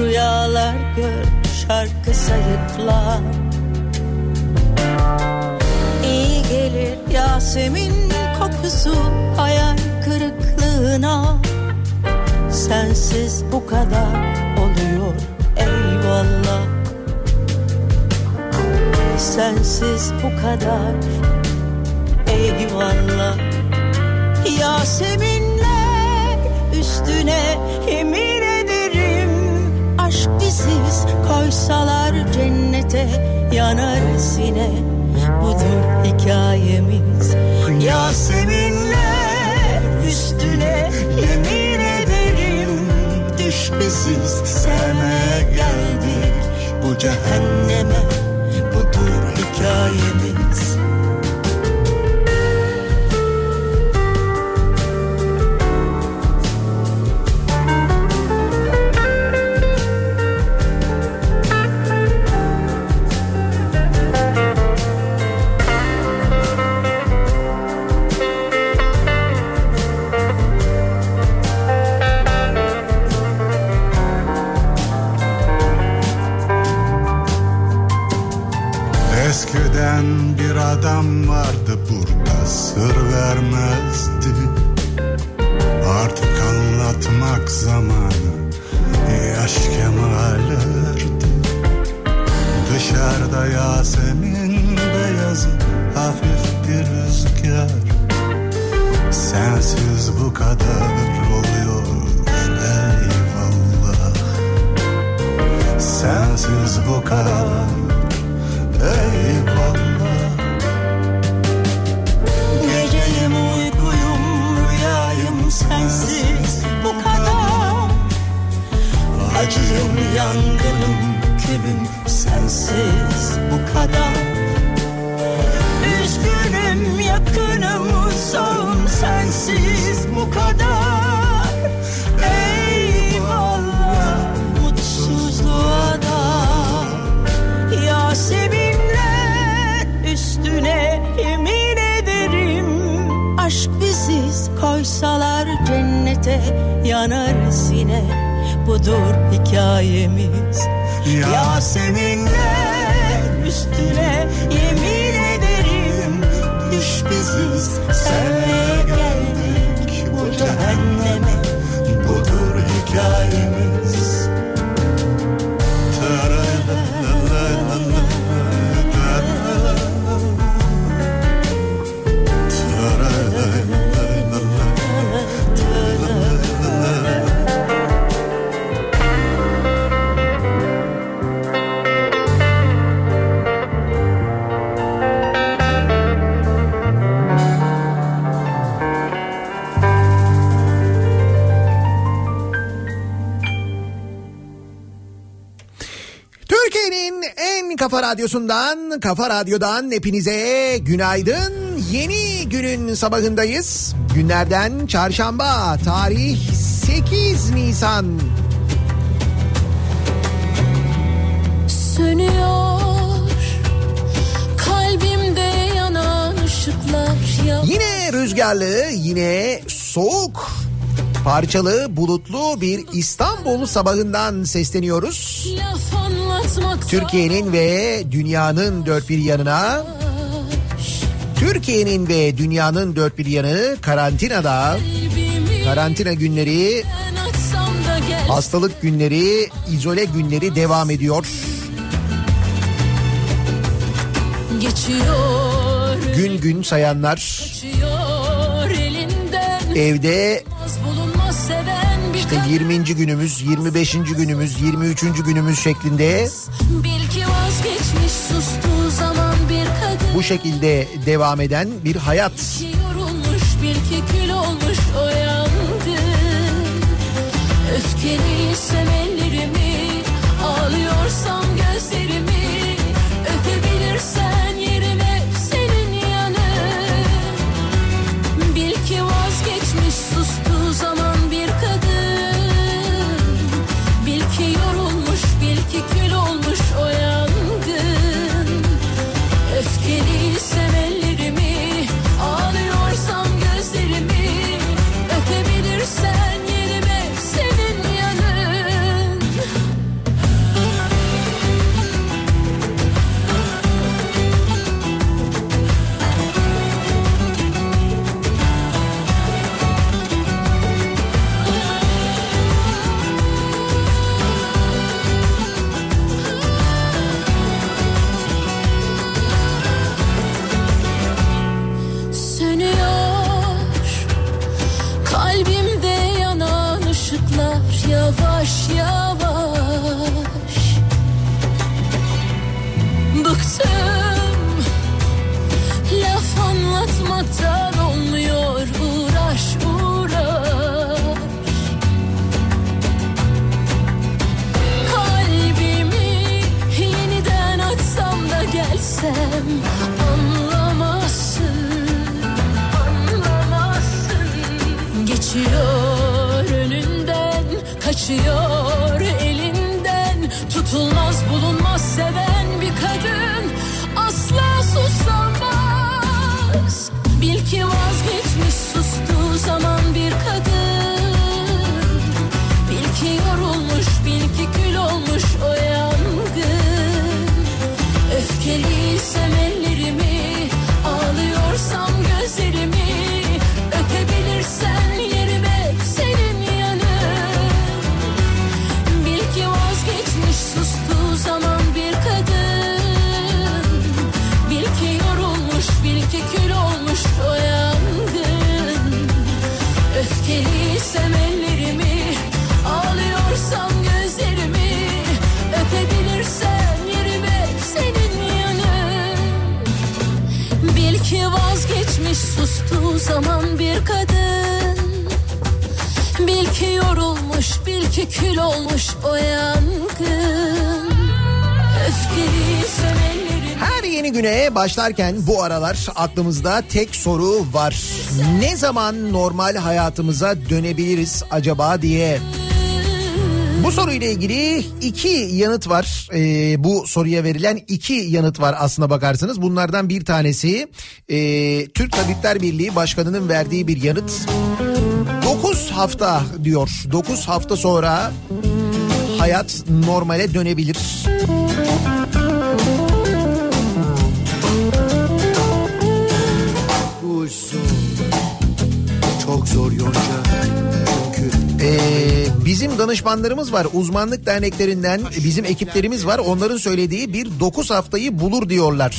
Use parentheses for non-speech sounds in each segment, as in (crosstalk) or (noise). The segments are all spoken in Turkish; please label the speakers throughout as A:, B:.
A: rüyalar gör şarkı sayıkla İyi gelir Yasemin kokusu hayal kırıklığına. Sensiz bu kadar oluyor eyvallah. Sensiz bu kadar eyvallah. Yaseminler üstüne yemin Biziz koysalar cennete yanarız yine Budur hikayemiz. Yaseminler üstüne yemin ederim Düş biziz geldik. Bu cehenneme Budur hikayemiz
B: radyosundan, kafa radyodan hepinize günaydın. Yeni günün sabahındayız. Günlerden çarşamba, tarih 8 Nisan.
C: Sönüyor kalbimde yanan ışıklar ya
B: Yine rüzgarlı, yine soğuk, parçalı, bulutlu bir İstanbul sabahından sesleniyoruz.
C: laf anlatmakta
B: Türkiye'nin ve dünyanın dört bir yanına Türkiye'nin ve dünyanın dört bir yanı karantinada. Karantina günleri hastalık günleri izole günleri devam ediyor.
C: geçiyor.
B: Gün gün sayanlar evde işte
C: kadın
B: 20. günümüz 25. günümüz 23. günümüz şeklinde bu şekilde devam eden bir hayat.
C: yorulmuş bil ki kül olmuş o yangın Öfkeliysem zaman bir kadın Bil ki yorulmuş, bil ki kül olmuş o yangın Öfkeliysem ellerimi
B: Her yeni güne başlarken bu aralar aklımızda tek soru var. Ne zaman normal hayatımıza dönebiliriz acaba diye. Bu soruyla ilgili iki yanıt var. Ee, bu soruya verilen iki yanıt var aslına bakarsanız. Bunlardan bir tanesi e, Türk Tabipler Birliği Başkanı'nın verdiği bir yanıt. 9 hafta diyor. 9 hafta sonra hayat normale dönebilir.
D: Zor. Çok zor yonca. Çünkü
B: Ee, bizim danışmanlarımız var. Uzmanlık derneklerinden bizim ekiplerimiz var. Onların söylediği bir 9 haftayı bulur diyorlar.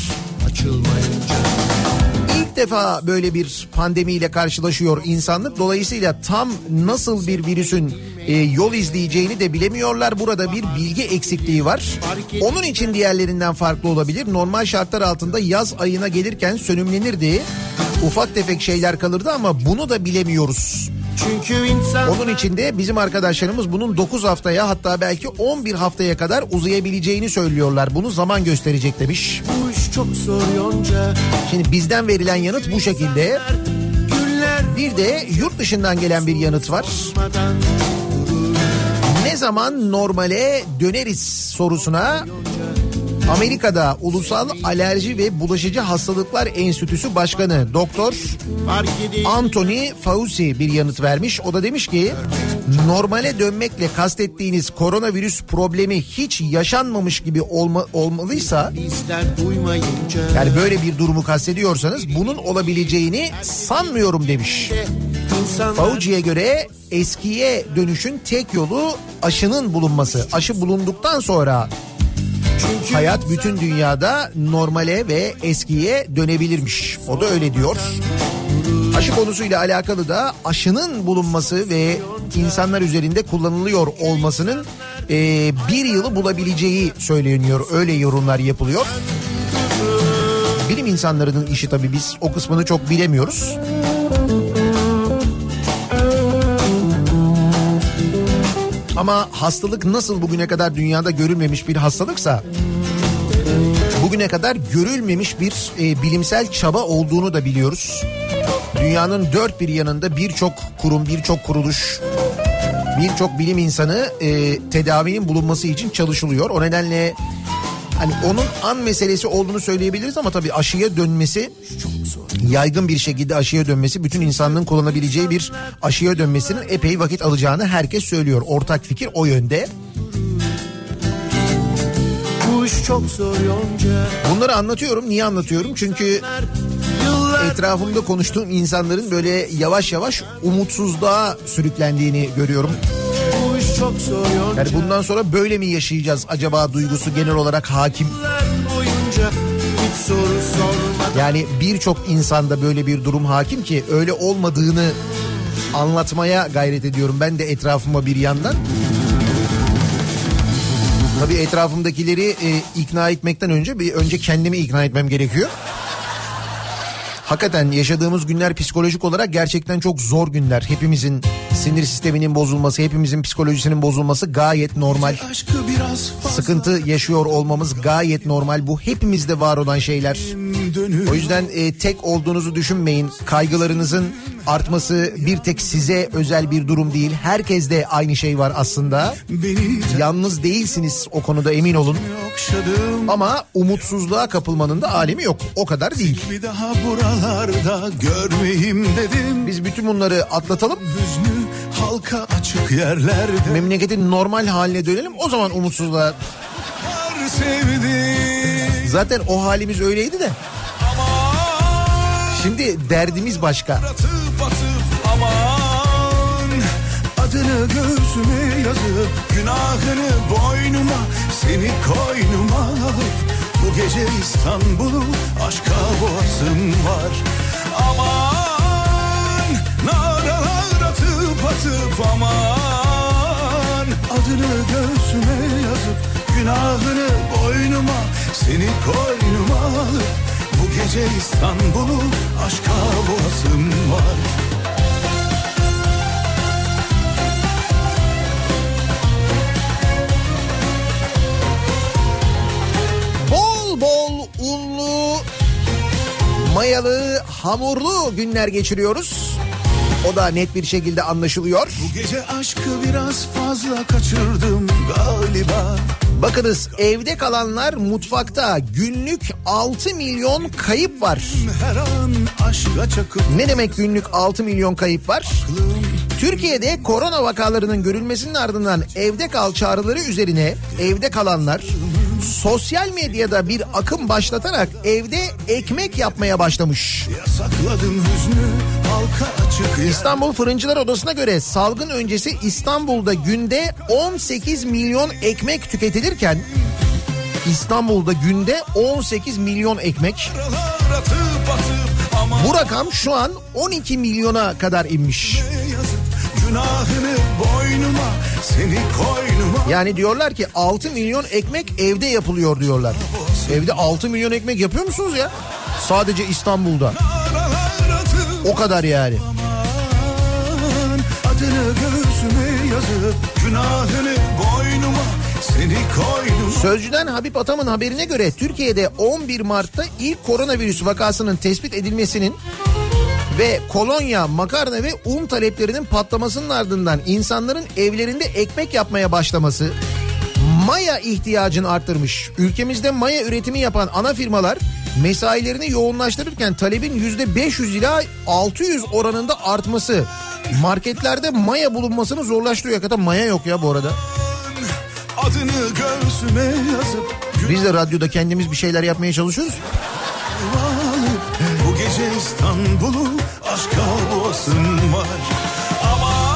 B: İlk defa böyle bir pandemiyle karşılaşıyor insanlık. Dolayısıyla tam nasıl bir virüsün e, yol izleyeceğini de bilemiyorlar. Burada bir bilgi eksikliği var. Onun için diğerlerinden farklı olabilir. Normal şartlar altında yaz ayına gelirken sönümlenirdi. Ufak tefek şeyler kalırdı ama bunu da bilemiyoruz.
D: Çünkü insan
B: Onun için de bizim arkadaşlarımız bunun 9 haftaya hatta belki 11 haftaya kadar uzayabileceğini söylüyorlar. Bunu zaman gösterecek demiş.
D: bu iş çok zor yonca.
B: Şimdi bizden verilen yanıt bu şekilde. Bir de yurt dışından gelen bir yanıt var. Ne zaman normale döneriz sorusuna Amerika'da Ulusal Alerji ve Bulaşıcı Hastalıklar Enstitüsü Başkanı Doktor. Anthony Fauci bir yanıt vermiş. O da demiş ki normale dönmekle kastettiğiniz koronavirüs problemi hiç yaşanmamış gibi olma, olmalıysa yani böyle bir durumu kastediyorsanız bunun olabileceğini sanmıyorum demiş. Fauci'ye göre eskiye dönüşün tek yolu aşının bulunması. Aşı bulunduktan sonra
D: çünkü
B: hayat bütün dünyada normale ve eskiye dönebilirmiş. O da öyle diyor. Aşı konusuyla alakalı da aşının bulunması ve insanlar üzerinde kullanılıyor olmasının e, bir yılı bulabileceği söyleniyor. Öyle yorumlar yapılıyor. Bilim insanlarının işi tabii biz o kısmını çok bilemiyoruz. Ama hastalık nasıl bugüne kadar dünyada görülmemiş bir hastalıksa bugüne kadar görülmemiş bir e, bilimsel çaba olduğunu da biliyoruz. Dünyanın dört bir yanında birçok kurum, birçok kuruluş, birçok bilim insanı e, tedavinin bulunması için çalışılıyor. O nedenle hani onun an meselesi olduğunu söyleyebiliriz ama tabii aşıya dönmesi yaygın bir şekilde aşıya dönmesi bütün insanlığın kullanabileceği bir aşıya dönmesinin epey vakit alacağını herkes söylüyor. Ortak fikir o yönde. Bunları anlatıyorum. Niye anlatıyorum? Çünkü etrafımda konuştuğum insanların böyle yavaş yavaş umutsuzluğa sürüklendiğini görüyorum. Yani bundan sonra böyle mi yaşayacağız acaba duygusu genel olarak hakim. Yani birçok insanda böyle bir durum hakim ki öyle olmadığını anlatmaya gayret ediyorum ben de etrafıma bir yandan. Tabii etrafımdakileri e, ikna etmekten önce bir önce kendimi ikna etmem gerekiyor. Hakikaten yaşadığımız günler psikolojik olarak gerçekten çok zor günler. Hepimizin sinir sisteminin bozulması, hepimizin psikolojisinin bozulması gayet normal. Sıkıntı yaşıyor olmamız gayet normal. Bu hepimizde var olan şeyler. O yüzden e, tek olduğunuzu düşünmeyin. Kaygılarınızın artması bir tek size özel bir durum değil. Herkeste aynı şey var aslında. Yalnız değilsiniz o konuda emin olun. Ama umutsuzluğa kapılmanın da alemi yok. O kadar değil.
E: Bir daha buralarda görmeyeyim dedim
B: Biz bütün bunları atlatalım.
E: Hüznü halka açık yerlerde
B: Memleketin normal haline dönelim. O zaman umutsuzluğa... Zaten o halimiz öyleydi de. Şimdi derdimiz başka.
E: Atıp atıp aman Adını göğsüme yazıp Günahını boynuma Seni koynuma alıp Bu gece İstanbul'u Aşka boğasım var Aman Naralar atıp atıp aman Adını göğsüme yazıp Günahını boynuma Seni koynuma alıp bu gece İstanbul'u aşka boğazım var.
B: Bol unlu, mayalı, hamurlu günler geçiriyoruz. O da net bir şekilde anlaşılıyor.
E: Bu gece aşkı biraz fazla kaçırdım galiba.
B: Bakınız evde kalanlar mutfakta günlük 6 milyon kayıp var. Ne demek günlük 6 milyon kayıp var? Türkiye'de korona vakalarının görülmesinin ardından evde kal çağrıları üzerine evde kalanlar sosyal medyada bir akım başlatarak evde ekmek yapmaya başlamış.
E: hüznü.
B: İstanbul Fırıncılar Odası'na göre salgın öncesi İstanbul'da günde 18 milyon ekmek tüketilirken İstanbul'da günde 18 milyon ekmek. Bu rakam şu an 12 milyona kadar inmiş.
E: yazıp günahını boynuma seni koynuma
B: Yani diyorlar ki 6 milyon ekmek evde yapılıyor diyorlar. Evde 6 milyon ekmek yapıyor musunuz ya? Sadece İstanbul'da. O kadar yani.
E: adını göğsüme yazıp günahını boynuma
B: Sözcüden Habib Atam'ın haberine göre Türkiye'de 11 Mart'ta ilk koronavirüs vakasının tespit edilmesinin ve kolonya, makarna ve un taleplerinin patlamasının ardından insanların evlerinde ekmek yapmaya başlaması maya ihtiyacını arttırmış. Ülkemizde maya üretimi yapan ana firmalar mesailerini yoğunlaştırırken talebin %500 ila 600 oranında artması marketlerde maya bulunmasını zorlaştırıyor. Hakikaten maya yok ya bu arada.
E: adını göğsüme yazıp
B: Biz de radyoda kendimiz bir şeyler yapmaya çalışıyoruz.
E: Gece İstanbul'u aşka boğasın var aman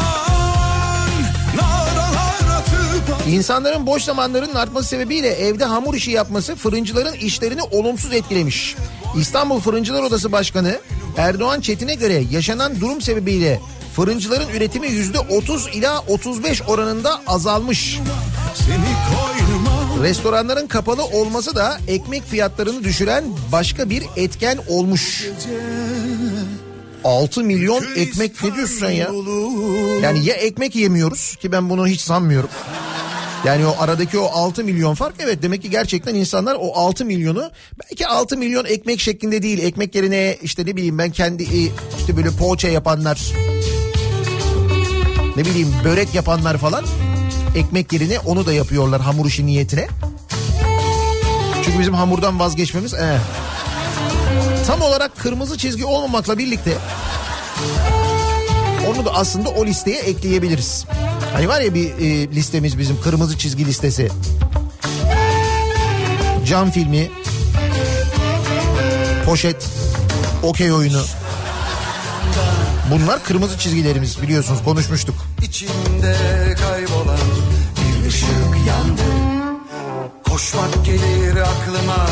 B: İnsanların boş zamanlarının artması sebebiyle evde hamur işi yapması fırıncıların işlerini olumsuz etkilemiş. İstanbul Fırıncılar Odası Başkanı Erdoğan Çetin'e göre yaşanan durum sebebiyle fırıncıların üretimi yüzde 30 ila 35 oranında azalmış.
E: seni koynuma
B: Restoranların kapalı olması da ekmek fiyatlarını düşüren başka bir etken olmuş. 6 milyon ekmek ne diyorsun sen ya? Yani ya ekmek yemiyoruz ki ben bunu hiç sanmıyorum. Yani o aradaki o 6 milyon fark evet demek ki gerçekten insanlar o 6 milyonu belki 6 milyon ekmek şeklinde değil ekmek yerine işte ne bileyim ben kendi e, işte böyle poğaça yapanlar ne bileyim börek yapanlar falan ekmek yerine onu da yapıyorlar hamur işi niyetine. Çünkü bizim hamurdan vazgeçmemiz eh. tam olarak kırmızı çizgi olmamakla birlikte onu da aslında o listeye ekleyebiliriz. Hani var ya bir e, listemiz bizim kırmızı çizgi listesi. Cam filmi, poşet, okey oyunu. Bunlar kırmızı çizgilerimiz biliyorsunuz konuşmuştuk.
D: İçimde kaybolan Koşmak gelir aklıma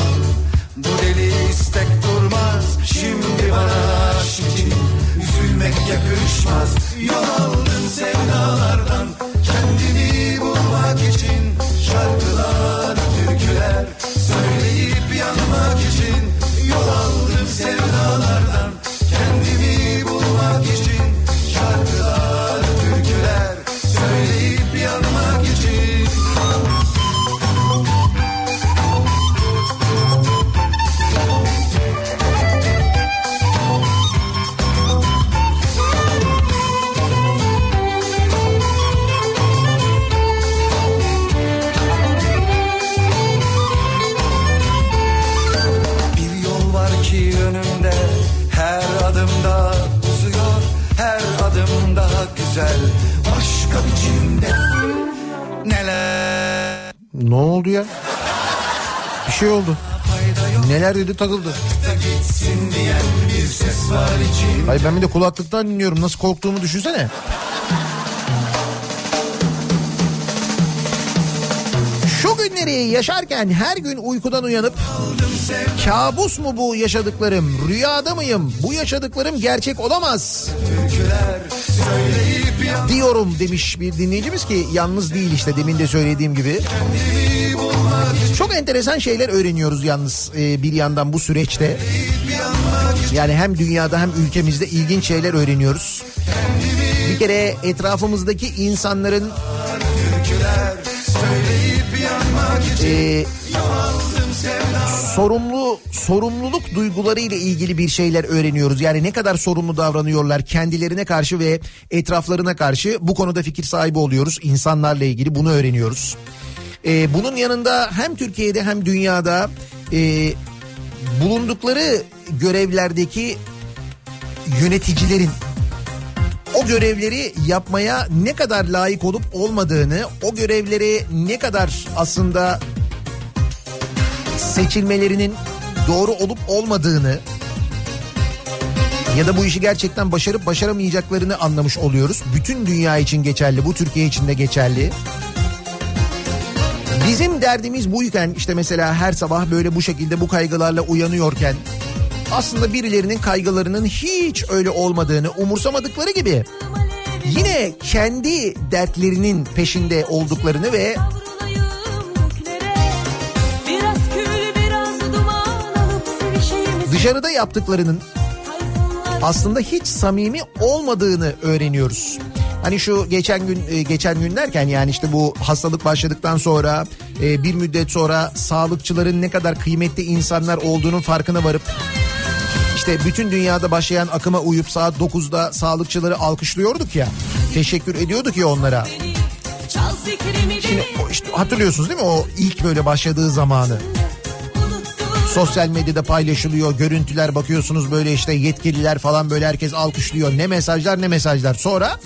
D: Bu deli istek durmaz. Şimdi bana aşk için Üzülmek yakışmaz. Yol aldım sevdalardan Kendimi bulmak için Şarkılar,
B: oldu ya? Bir şey oldu. Neler dedi takıldı. Ay ben bir de kulaklıktan dinliyorum. Nasıl korktuğumu düşünsene. Şu günleri yaşarken her gün uykudan uyanıp kabus mu bu yaşadıklarım, rüyada mıyım, bu yaşadıklarım gerçek olamaz diyorum demiş bir dinleyicimiz ki yalnız değil işte demin de söylediğim gibi. Çok enteresan şeyler öğreniyoruz yalnız e, bir yandan bu süreçte. Yani hem dünyada hem ülkemizde ilginç şeyler öğreniyoruz. Bir kere etrafımızdaki insanların e, sorumlu sorumluluk duyguları ile ilgili bir şeyler öğreniyoruz. Yani ne kadar sorumlu davranıyorlar kendilerine karşı ve etraflarına karşı bu konuda fikir sahibi oluyoruz. İnsanlarla ilgili bunu öğreniyoruz. E, bunun yanında hem Türkiye'de hem dünyada e, bulundukları görevlerdeki yöneticilerin o görevleri yapmaya ne kadar layık olup olmadığını, o görevleri ne kadar aslında seçilmelerinin doğru olup olmadığını ya da bu işi gerçekten başarıp başaramayacaklarını anlamış oluyoruz. Bütün dünya için geçerli, bu Türkiye için de geçerli. Bizim derdimiz buyken işte mesela her sabah böyle bu şekilde bu kaygılarla uyanıyorken aslında birilerinin kaygılarının hiç öyle olmadığını umursamadıkları gibi yine kendi dertlerinin peşinde olduklarını ve dışarıda yaptıklarının aslında hiç samimi olmadığını öğreniyoruz. Hani şu geçen gün e, geçen gün derken yani işte bu hastalık başladıktan sonra e, bir müddet sonra sağlıkçıların ne kadar kıymetli insanlar olduğunun farkına varıp işte bütün dünyada başlayan akıma uyup saat 9'da sağlıkçıları alkışlıyorduk ya. Teşekkür ediyorduk ya onlara. Şimdi işte hatırlıyorsunuz değil mi o ilk böyle başladığı zamanı? Sosyal medyada paylaşılıyor, görüntüler bakıyorsunuz böyle işte yetkililer falan böyle herkes alkışlıyor. Ne mesajlar ne mesajlar. Sonra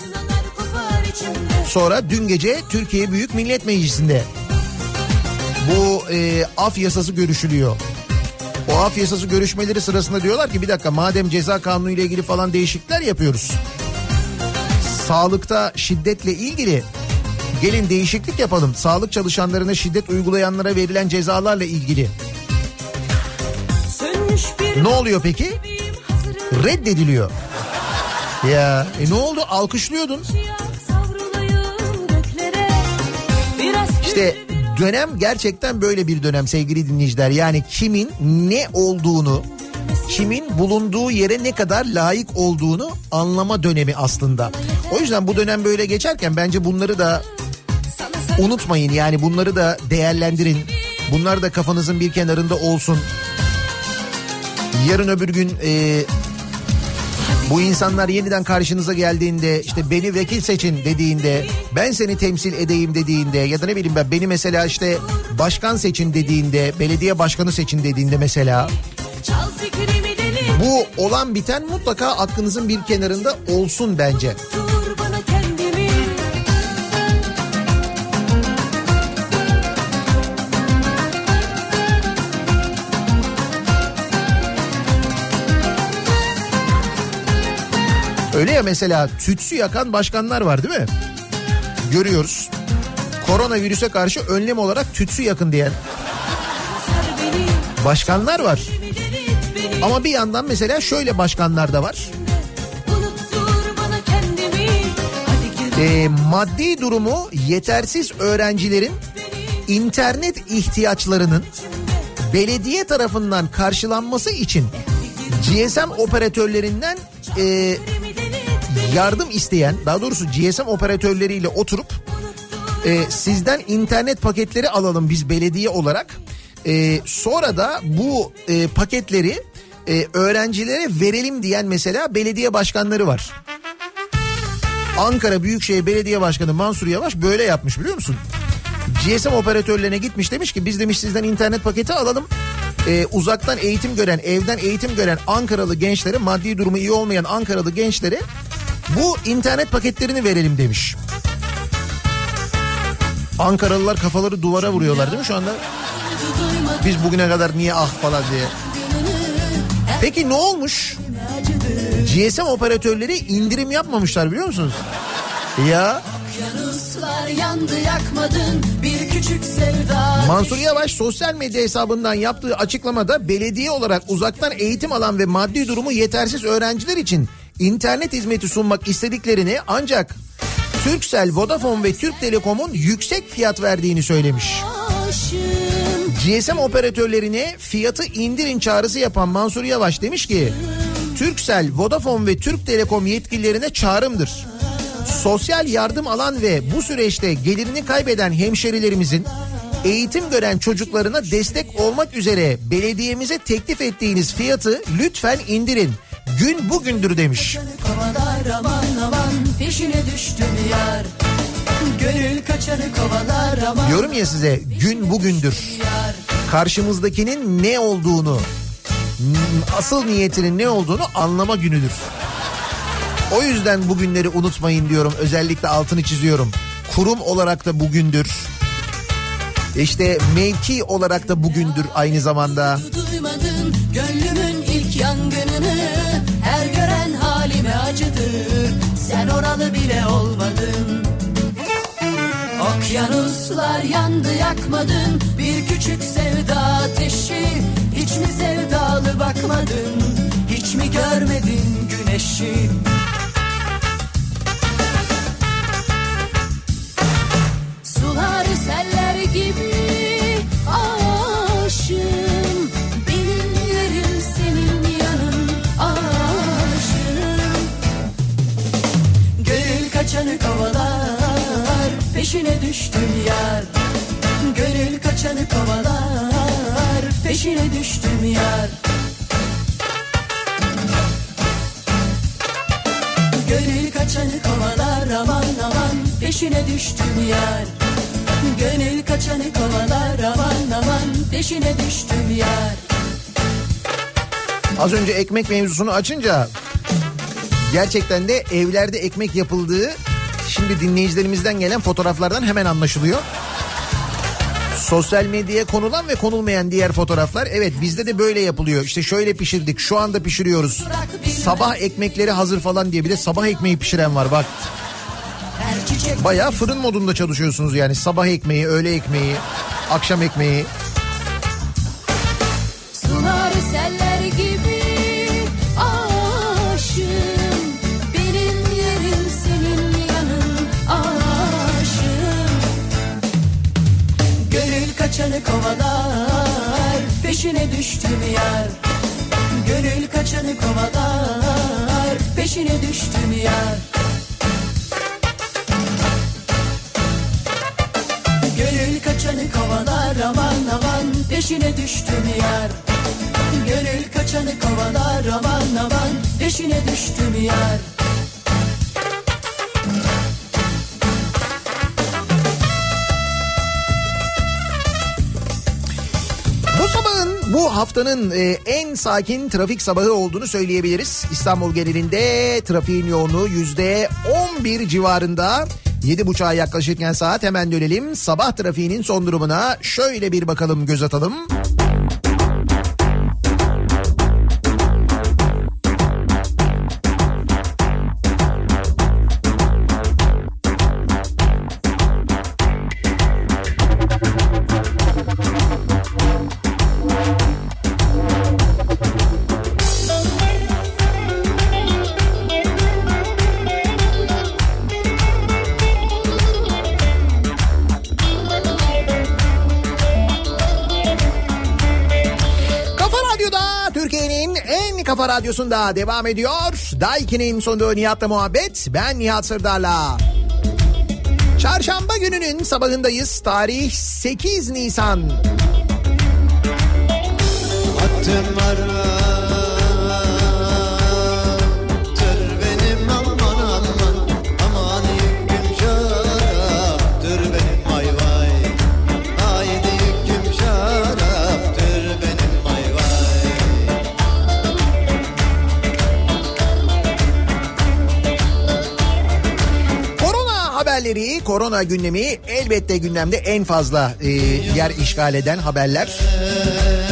B: sonra dün gece Türkiye Büyük Millet Meclisi'nde bu e, af yasası görüşülüyor. O af yasası görüşmeleri sırasında diyorlar ki bir dakika madem ceza kanunu ile ilgili falan değişiklikler yapıyoruz. Sağlıkta şiddetle ilgili gelin değişiklik yapalım. Sağlık çalışanlarına şiddet uygulayanlara verilen cezalarla ilgili. Ne oluyor peki? Reddediliyor. Ya e ne oldu alkışlıyordun. İşte dönem gerçekten böyle bir dönem sevgili dinleyiciler. Yani kimin ne olduğunu, kimin bulunduğu yere ne kadar layık olduğunu anlama dönemi aslında. O yüzden bu dönem böyle geçerken bence bunları da unutmayın. Yani bunları da değerlendirin. Bunlar da kafanızın bir kenarında olsun. Yarın öbür gün e, bu insanlar yeniden karşınıza geldiğinde işte beni vekil seçin dediğinde ben seni temsil edeyim dediğinde ya da ne bileyim ben beni mesela işte başkan seçin dediğinde belediye başkanı seçin dediğinde mesela bu olan biten mutlaka aklınızın bir kenarında olsun bence. Öyle ya mesela tütsü yakan başkanlar var değil mi? Görüyoruz. Koronavirüse karşı önlem olarak tütsü yakın diyen başkanlar var. Ama bir yandan mesela şöyle başkanlar da var. Ee, maddi durumu yetersiz öğrencilerin internet ihtiyaçlarının belediye tarafından karşılanması için GSM operatörlerinden e, yardım isteyen daha doğrusu GSM operatörleriyle oturup e, sizden internet paketleri alalım biz belediye olarak. E, sonra da bu e, paketleri e, öğrencilere verelim diyen mesela belediye başkanları var. Ankara Büyükşehir Belediye Başkanı Mansur Yavaş böyle yapmış biliyor musun? GSM operatörlerine gitmiş demiş ki biz demiş sizden internet paketi alalım. Ee, uzaktan eğitim gören, evden eğitim gören Ankaralı gençlere, maddi durumu iyi olmayan Ankaralı gençlere Bu internet paketlerini verelim demiş. Ankaralılar kafaları duvara vuruyorlar değil mi şu anda? Biz bugüne kadar niye ah falan diye. Peki ne olmuş? GSM operatörleri indirim yapmamışlar biliyor musunuz? Ya. Mansur Yavaş sosyal medya hesabından yaptığı açıklamada belediye olarak uzaktan eğitim alan ve maddi durumu yetersiz öğrenciler için internet hizmeti sunmak istediklerini ancak Turkcell, Vodafone ve Türk Telekom'un yüksek fiyat verdiğini söylemiş. GSM operatörlerine fiyatı indirin çağrısı yapan Mansur Yavaş demiş ki Turkcell, Vodafone ve Türk Telekom yetkililerine çağrımdır. Sosyal yardım alan ve bu süreçte gelirini kaybeden hemşerilerimizin eğitim gören çocuklarına destek olmak üzere belediyemize teklif ettiğiniz fiyatı lütfen indirin. Gün bugündür demiş.
C: kovalar aman aman peşine düştüm yar. Gönül kaçanı kovalar aman
B: Diyorum ya size gün bugündür. Karşımızdakinin ne olduğunu, asıl niyetinin ne olduğunu anlama günüdür. O yüzden bugünleri unutmayın diyorum. Özellikle altını çiziyorum. Kurum olarak da bugündür. İşte mevki olarak da bugündür aynı zamanda.
C: Duymadın gönlümün ilk yangınını acıdır. Sen oralı bile olmadın. Okyanuslar yandı yakmadın. Bir küçük sevda ateşi Hiç mi sevdalı bakmadın? Hiç mi görmedin güneşi peşine düştüm yar. Gönül kaçanı kovalar. Peşine düştüm yar. Gönül kaçanı kovalar. Aman aman peşine düştüm yar. Gönül kaçanı kovalar. Aman aman peşine düştüm yar.
B: Az önce ekmek mevzusunu açınca gerçekten de evlerde ekmek yapıldığı şimdi dinleyicilerimizden gelen fotoğraflardan hemen anlaşılıyor. Sosyal medyaya konulan ve konulmayan diğer fotoğraflar evet bizde de böyle yapılıyor. İşte şöyle pişirdik şu anda pişiriyoruz. Sabah ekmekleri hazır falan diye bir de sabah ekmeği pişiren var bak. Bayağı fırın modunda çalışıyorsunuz yani sabah ekmeği, öğle ekmeği, akşam ekmeği.
C: Peşine düştüm yar Gönül kaçanı kovalar aman aman peşine düştüm yar Gönül kaçanı kovalar aman aman peşine düştüm yar
B: bu haftanın e, en sakin trafik sabahı olduğunu söyleyebiliriz. İstanbul genelinde trafiğin yoğunluğu yüzde 11 civarında. 7.30'a yaklaşırken saat hemen dönelim. Sabah trafiğinin son durumuna şöyle bir bakalım göz atalım. Kafa radyosunda devam ediyor. Daiki'nin sunduğu Nihat'la muhabbet. Ben Nihat Sırdar'la. Çarşamba gününün sabahındayız. Tarih 8 Nisan.
D: Hattım var
B: haberleri, korona gündemi elbette gündemde en fazla e, yer işgal eden haberler.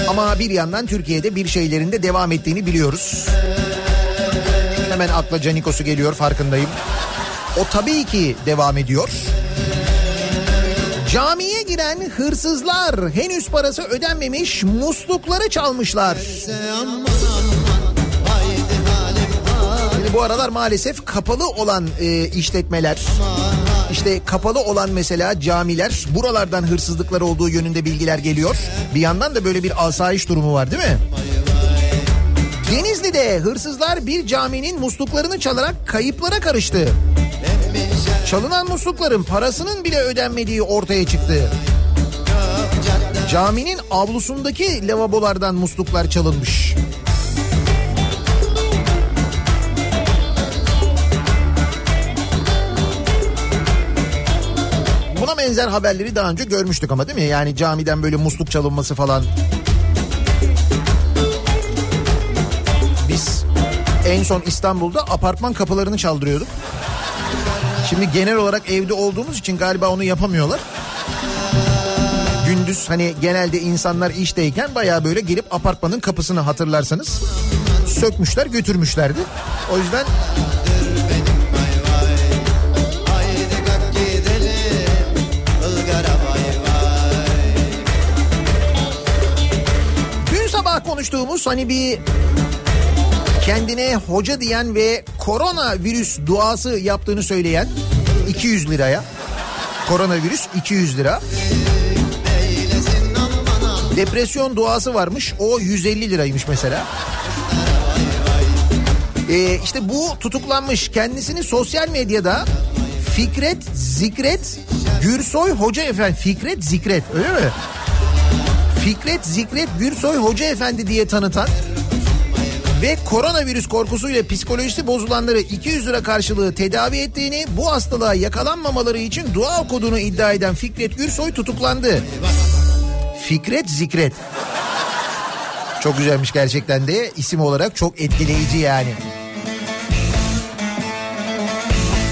B: Ama bir yandan Türkiye'de bir şeylerin de devam ettiğini biliyoruz. Hemen akla Canikos'u geliyor farkındayım. O tabii ki devam ediyor. Camiye giren hırsızlar henüz parası ödenmemiş muslukları çalmışlar. Şimdi bu aralar maalesef kapalı olan e, işletmeler, işte kapalı olan mesela camiler, buralardan hırsızlıklar olduğu yönünde bilgiler geliyor. Bir yandan da böyle bir asayiş durumu var değil mi? Denizli'de hırsızlar bir caminin musluklarını çalarak kayıplara karıştı. Çalınan muslukların parasının bile ödenmediği ortaya çıktı. Caminin avlusundaki lavabolardan musluklar çalınmış. Benzer haberleri daha önce görmüştük ama değil mi? Yani camiden böyle musluk çalınması falan. Biz en son İstanbul'da apartman kapılarını çaldırıyorduk. Şimdi genel olarak evde olduğumuz için galiba onu yapamıyorlar. Gündüz hani genelde insanlar işteyken bayağı böyle gelip apartmanın kapısını hatırlarsanız sökmüşler götürmüşlerdi. O yüzden konuştuğumuz hani bir kendine hoca diyen ve koronavirüs duası yaptığını söyleyen 200 liraya koronavirüs 200 lira depresyon duası varmış o 150 liraymış mesela. Ee, işte bu tutuklanmış kendisini sosyal medyada Fikret Zikret Gürsoy Hoca Efendi Fikret Zikret öyle mi? Fikret Zikret Gürsoy Hoca Efendi diye tanıtan ve koronavirüs korkusuyla psikolojisi bozulanları 200 lira karşılığı tedavi ettiğini, bu hastalığa yakalanmamaları için dua okuduğunu iddia eden Fikret Gürsoy tutuklandı. Fikret Zikret. Çok güzelmiş gerçekten de isim olarak çok etkileyici yani.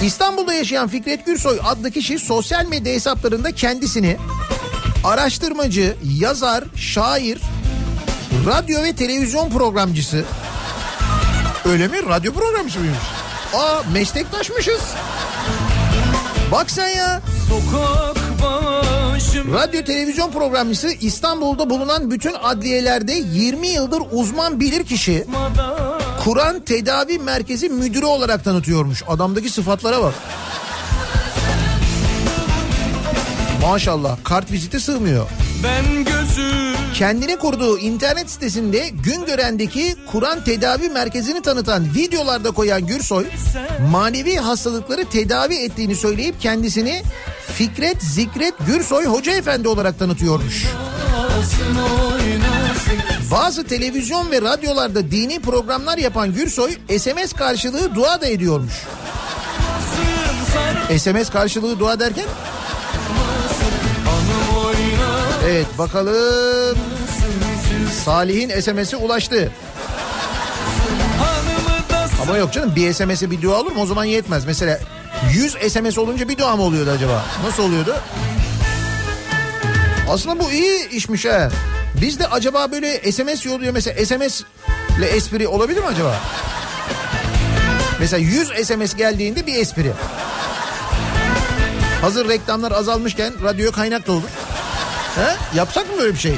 B: İstanbul'da yaşayan Fikret Gürsoy adlı kişi sosyal medya hesaplarında kendisini araştırmacı, yazar, şair, radyo ve televizyon programcısı Öyle mi? Radyo programcısı mıymış? Aa meslektaşmışız. Bak sen ya.
F: Sokak başım
B: Radyo televizyon programcısı İstanbul'da bulunan bütün adliyelerde 20 yıldır uzman bilir kişi Kur'an Tedavi Merkezi müdürü olarak tanıtıyormuş. Adamdaki sıfatlara bak. Maşallah kart vizite sığmıyor.
F: ben gözüm
B: Kendine kurduğu internet sitesinde Güngören'deki Kur'an Tedavi Merkezi'ni tanıtan videolarda koyan Gürsoy, manevi hastalıkları tedavi ettiğini söyleyip kendisini Fikret Zikret Gürsoy Hoca Efendi olarak tanıtıyormuş. Bazı televizyon ve radyolarda dini programlar yapan Gürsoy SMS karşılığı dua da ediyormuş. SMS karşılığı dua derken? Evet bakalım. Salih'in SMS'i ulaştı. Ama yok canım bir SMS'e bir dua olur mu? O zaman yetmez. Mesela 100 SMS olunca bir dua mı oluyordu acaba? Nasıl oluyordu? Aslında bu iyi işmiş ha. Biz de acaba böyle SMS yolluyor mesela SMS ile espri olabilir mi acaba? Mesela 100 SMS geldiğinde bir espri. Hazır reklamlar azalmışken radyo kaynak da olur. He? Yapsak mı böyle bir şey?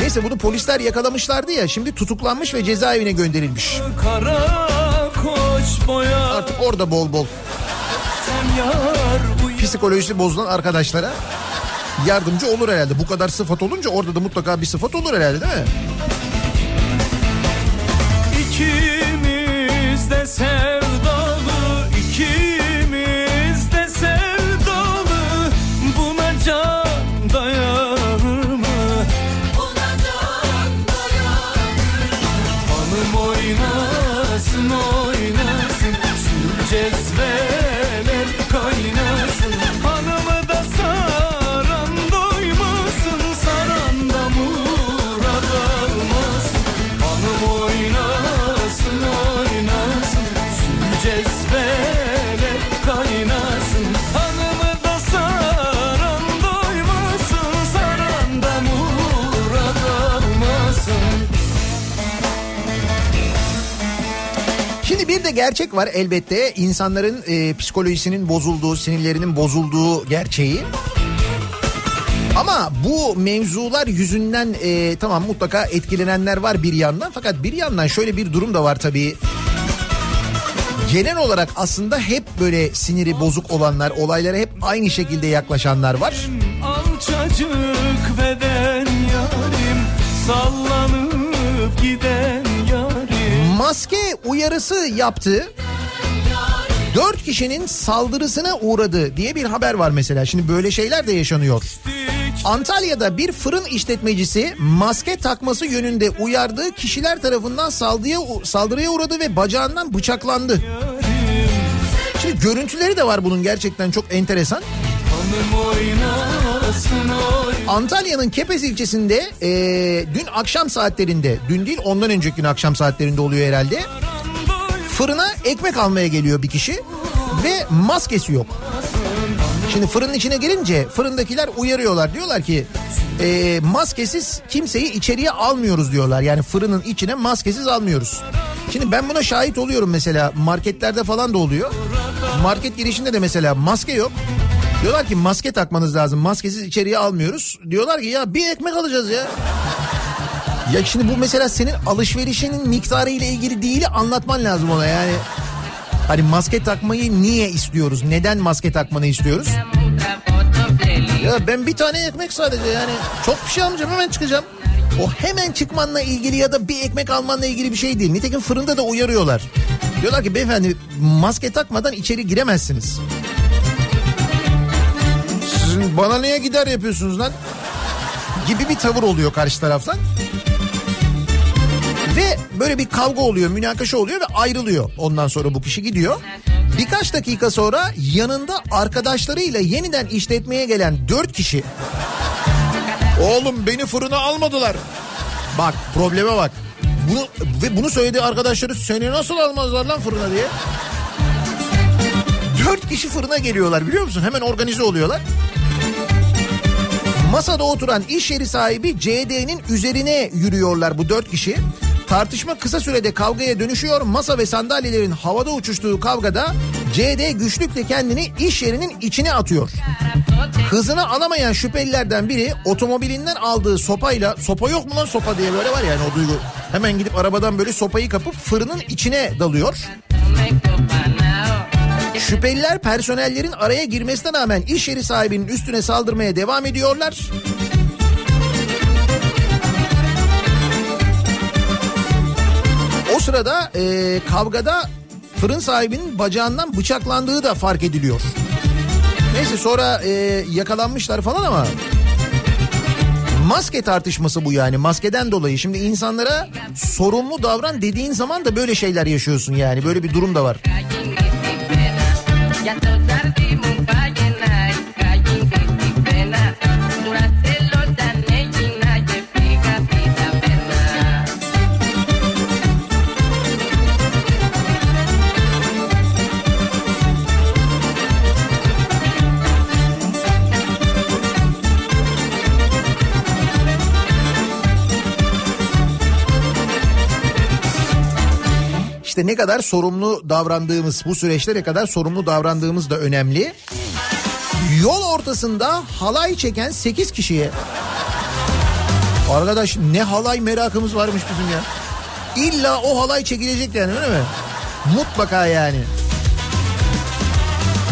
B: Neyse bunu polisler yakalamışlardı ya şimdi tutuklanmış ve cezaevine gönderilmiş. Artık orada bol bol psikolojisi bozulan arkadaşlara yardımcı olur herhalde. Bu kadar sıfat olunca orada da mutlaka bir sıfat olur herhalde değil mi?
F: İkimiz de sevdalı de
B: gerçek var elbette insanların e, psikolojisinin bozulduğu, sinirlerinin bozulduğu gerçeği. Ama bu mevzular yüzünden e, tamam mutlaka etkilenenler var bir yandan fakat bir yandan şöyle bir durum da var tabii. Genel olarak aslında hep böyle siniri bozuk olanlar, olaylara hep aynı şekilde yaklaşanlar var.
F: Alçacık beden yarim Sallanıp giden yarim
B: Maske uyarısı yaptı. Dört kişinin saldırısına uğradı diye bir haber var mesela. Şimdi böyle şeyler de yaşanıyor. Antalya'da bir fırın işletmecisi maske takması yönünde uyardığı kişiler tarafından saldırıya, saldırıya uğradı ve bacağından bıçaklandı. Şimdi görüntüleri de var bunun gerçekten çok enteresan. Antalya'nın Kepez ilçesinde eee, dün akşam saatlerinde, dün değil ondan önceki gün akşam saatlerinde oluyor herhalde. Fırına ekmek almaya geliyor bir kişi ve maskesi yok. Şimdi fırının içine girince fırındakiler uyarıyorlar. Diyorlar ki eee, maskesiz kimseyi içeriye almıyoruz diyorlar. Yani fırının içine maskesiz almıyoruz. Şimdi ben buna şahit oluyorum mesela marketlerde falan da oluyor. Market girişinde de mesela maske yok. Diyorlar ki maske takmanız lazım. Maskesiz içeriye almıyoruz. Diyorlar ki ya bir ekmek alacağız ya. Ya şimdi bu mesela senin alışverişinin miktarı ile ilgili değil anlatman lazım ona yani. Hani maske takmayı niye istiyoruz? Neden maske takmanı istiyoruz? Ya ben bir tane ekmek sadece yani çok bir şey almayacağım hemen çıkacağım. O hemen çıkmanla ilgili ya da bir ekmek almanla ilgili bir şey değil. Nitekim fırında da uyarıyorlar. Diyorlar ki beyefendi maske takmadan içeri giremezsiniz. Sizin bana niye gider yapıyorsunuz lan? Gibi bir tavır oluyor karşı taraftan. Ve böyle bir kavga oluyor, münakaşa oluyor ve ayrılıyor. Ondan sonra bu kişi gidiyor. Birkaç dakika sonra yanında arkadaşlarıyla yeniden işletmeye gelen dört kişi... Oğlum beni fırına almadılar. Bak probleme bak. Bunu, ve bunu söyledi arkadaşları seni nasıl almazlar lan fırına diye. Dört kişi fırına geliyorlar biliyor musun? Hemen organize oluyorlar. Masada oturan iş yeri sahibi CD'nin üzerine yürüyorlar bu dört kişi. Tartışma kısa sürede kavgaya dönüşüyor. Masa ve sandalyelerin havada uçuştuğu kavgada CD güçlükle kendini iş yerinin içine atıyor. Hızını alamayan şüphelilerden biri otomobilinden aldığı sopayla sopa yok mu lan sopa diye böyle var yani o duygu. Hemen gidip arabadan böyle sopayı kapıp fırının içine dalıyor. Şüpheliler personellerin araya girmesine rağmen iş yeri sahibinin üstüne saldırmaya devam ediyorlar. Sırada e, kavgada fırın sahibinin bacağından bıçaklandığı da fark ediliyor. Neyse sonra e, yakalanmışlar falan ama maske tartışması bu yani maskeden dolayı. Şimdi insanlara sorumlu davran dediğin zaman da böyle şeyler yaşıyorsun yani böyle bir durum da var. İşte ne kadar sorumlu davrandığımız bu süreçte ne kadar sorumlu davrandığımız da önemli. Yol ortasında halay çeken 8 kişiye Arkadaş ne halay merakımız varmış bizim ya. İlla o halay çekilecek yani öyle mi? Mutlaka yani.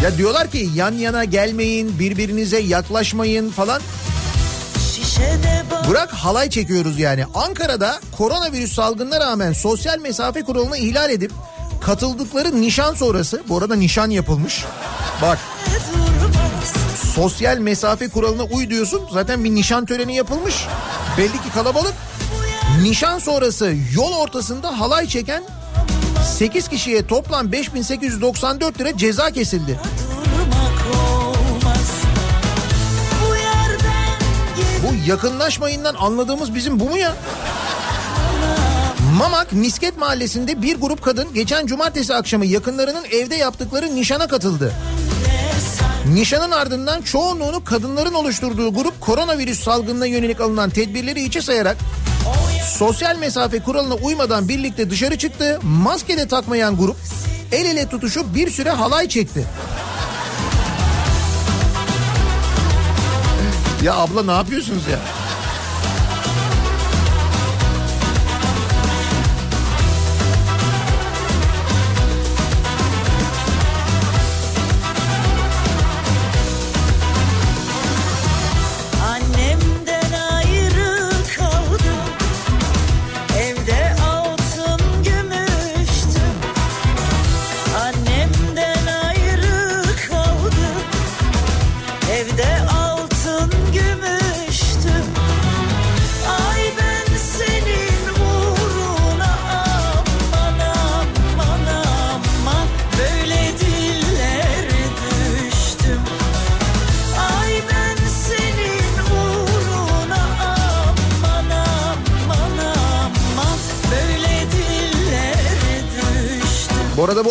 B: Ya diyorlar ki yan yana gelmeyin, birbirinize yaklaşmayın falan. Bırak halay çekiyoruz yani. Ankara'da koronavirüs salgınına rağmen sosyal mesafe kuralını ihlal edip katıldıkları nişan sonrası, bu arada nişan yapılmış. Bak sosyal mesafe kuralına uy diyorsun zaten bir nişan töreni yapılmış. Belli ki kalabalık. Nişan sonrası yol ortasında halay çeken 8 kişiye toplam 5894 lira ceza kesildi. Yakınlaşmayından anladığımız bizim bu mu ya? Mamak Misket Mahallesi'nde bir grup kadın geçen cumartesi akşamı yakınlarının evde yaptıkları nişana katıldı. Nişanın ardından çoğunluğunu kadınların oluşturduğu grup koronavirüs salgınına yönelik alınan tedbirleri içe sayarak sosyal mesafe kuralına uymadan birlikte dışarı çıktı. Maske de takmayan grup el ele tutuşup bir süre halay çekti. Ya abla ne yapıyorsunuz ya?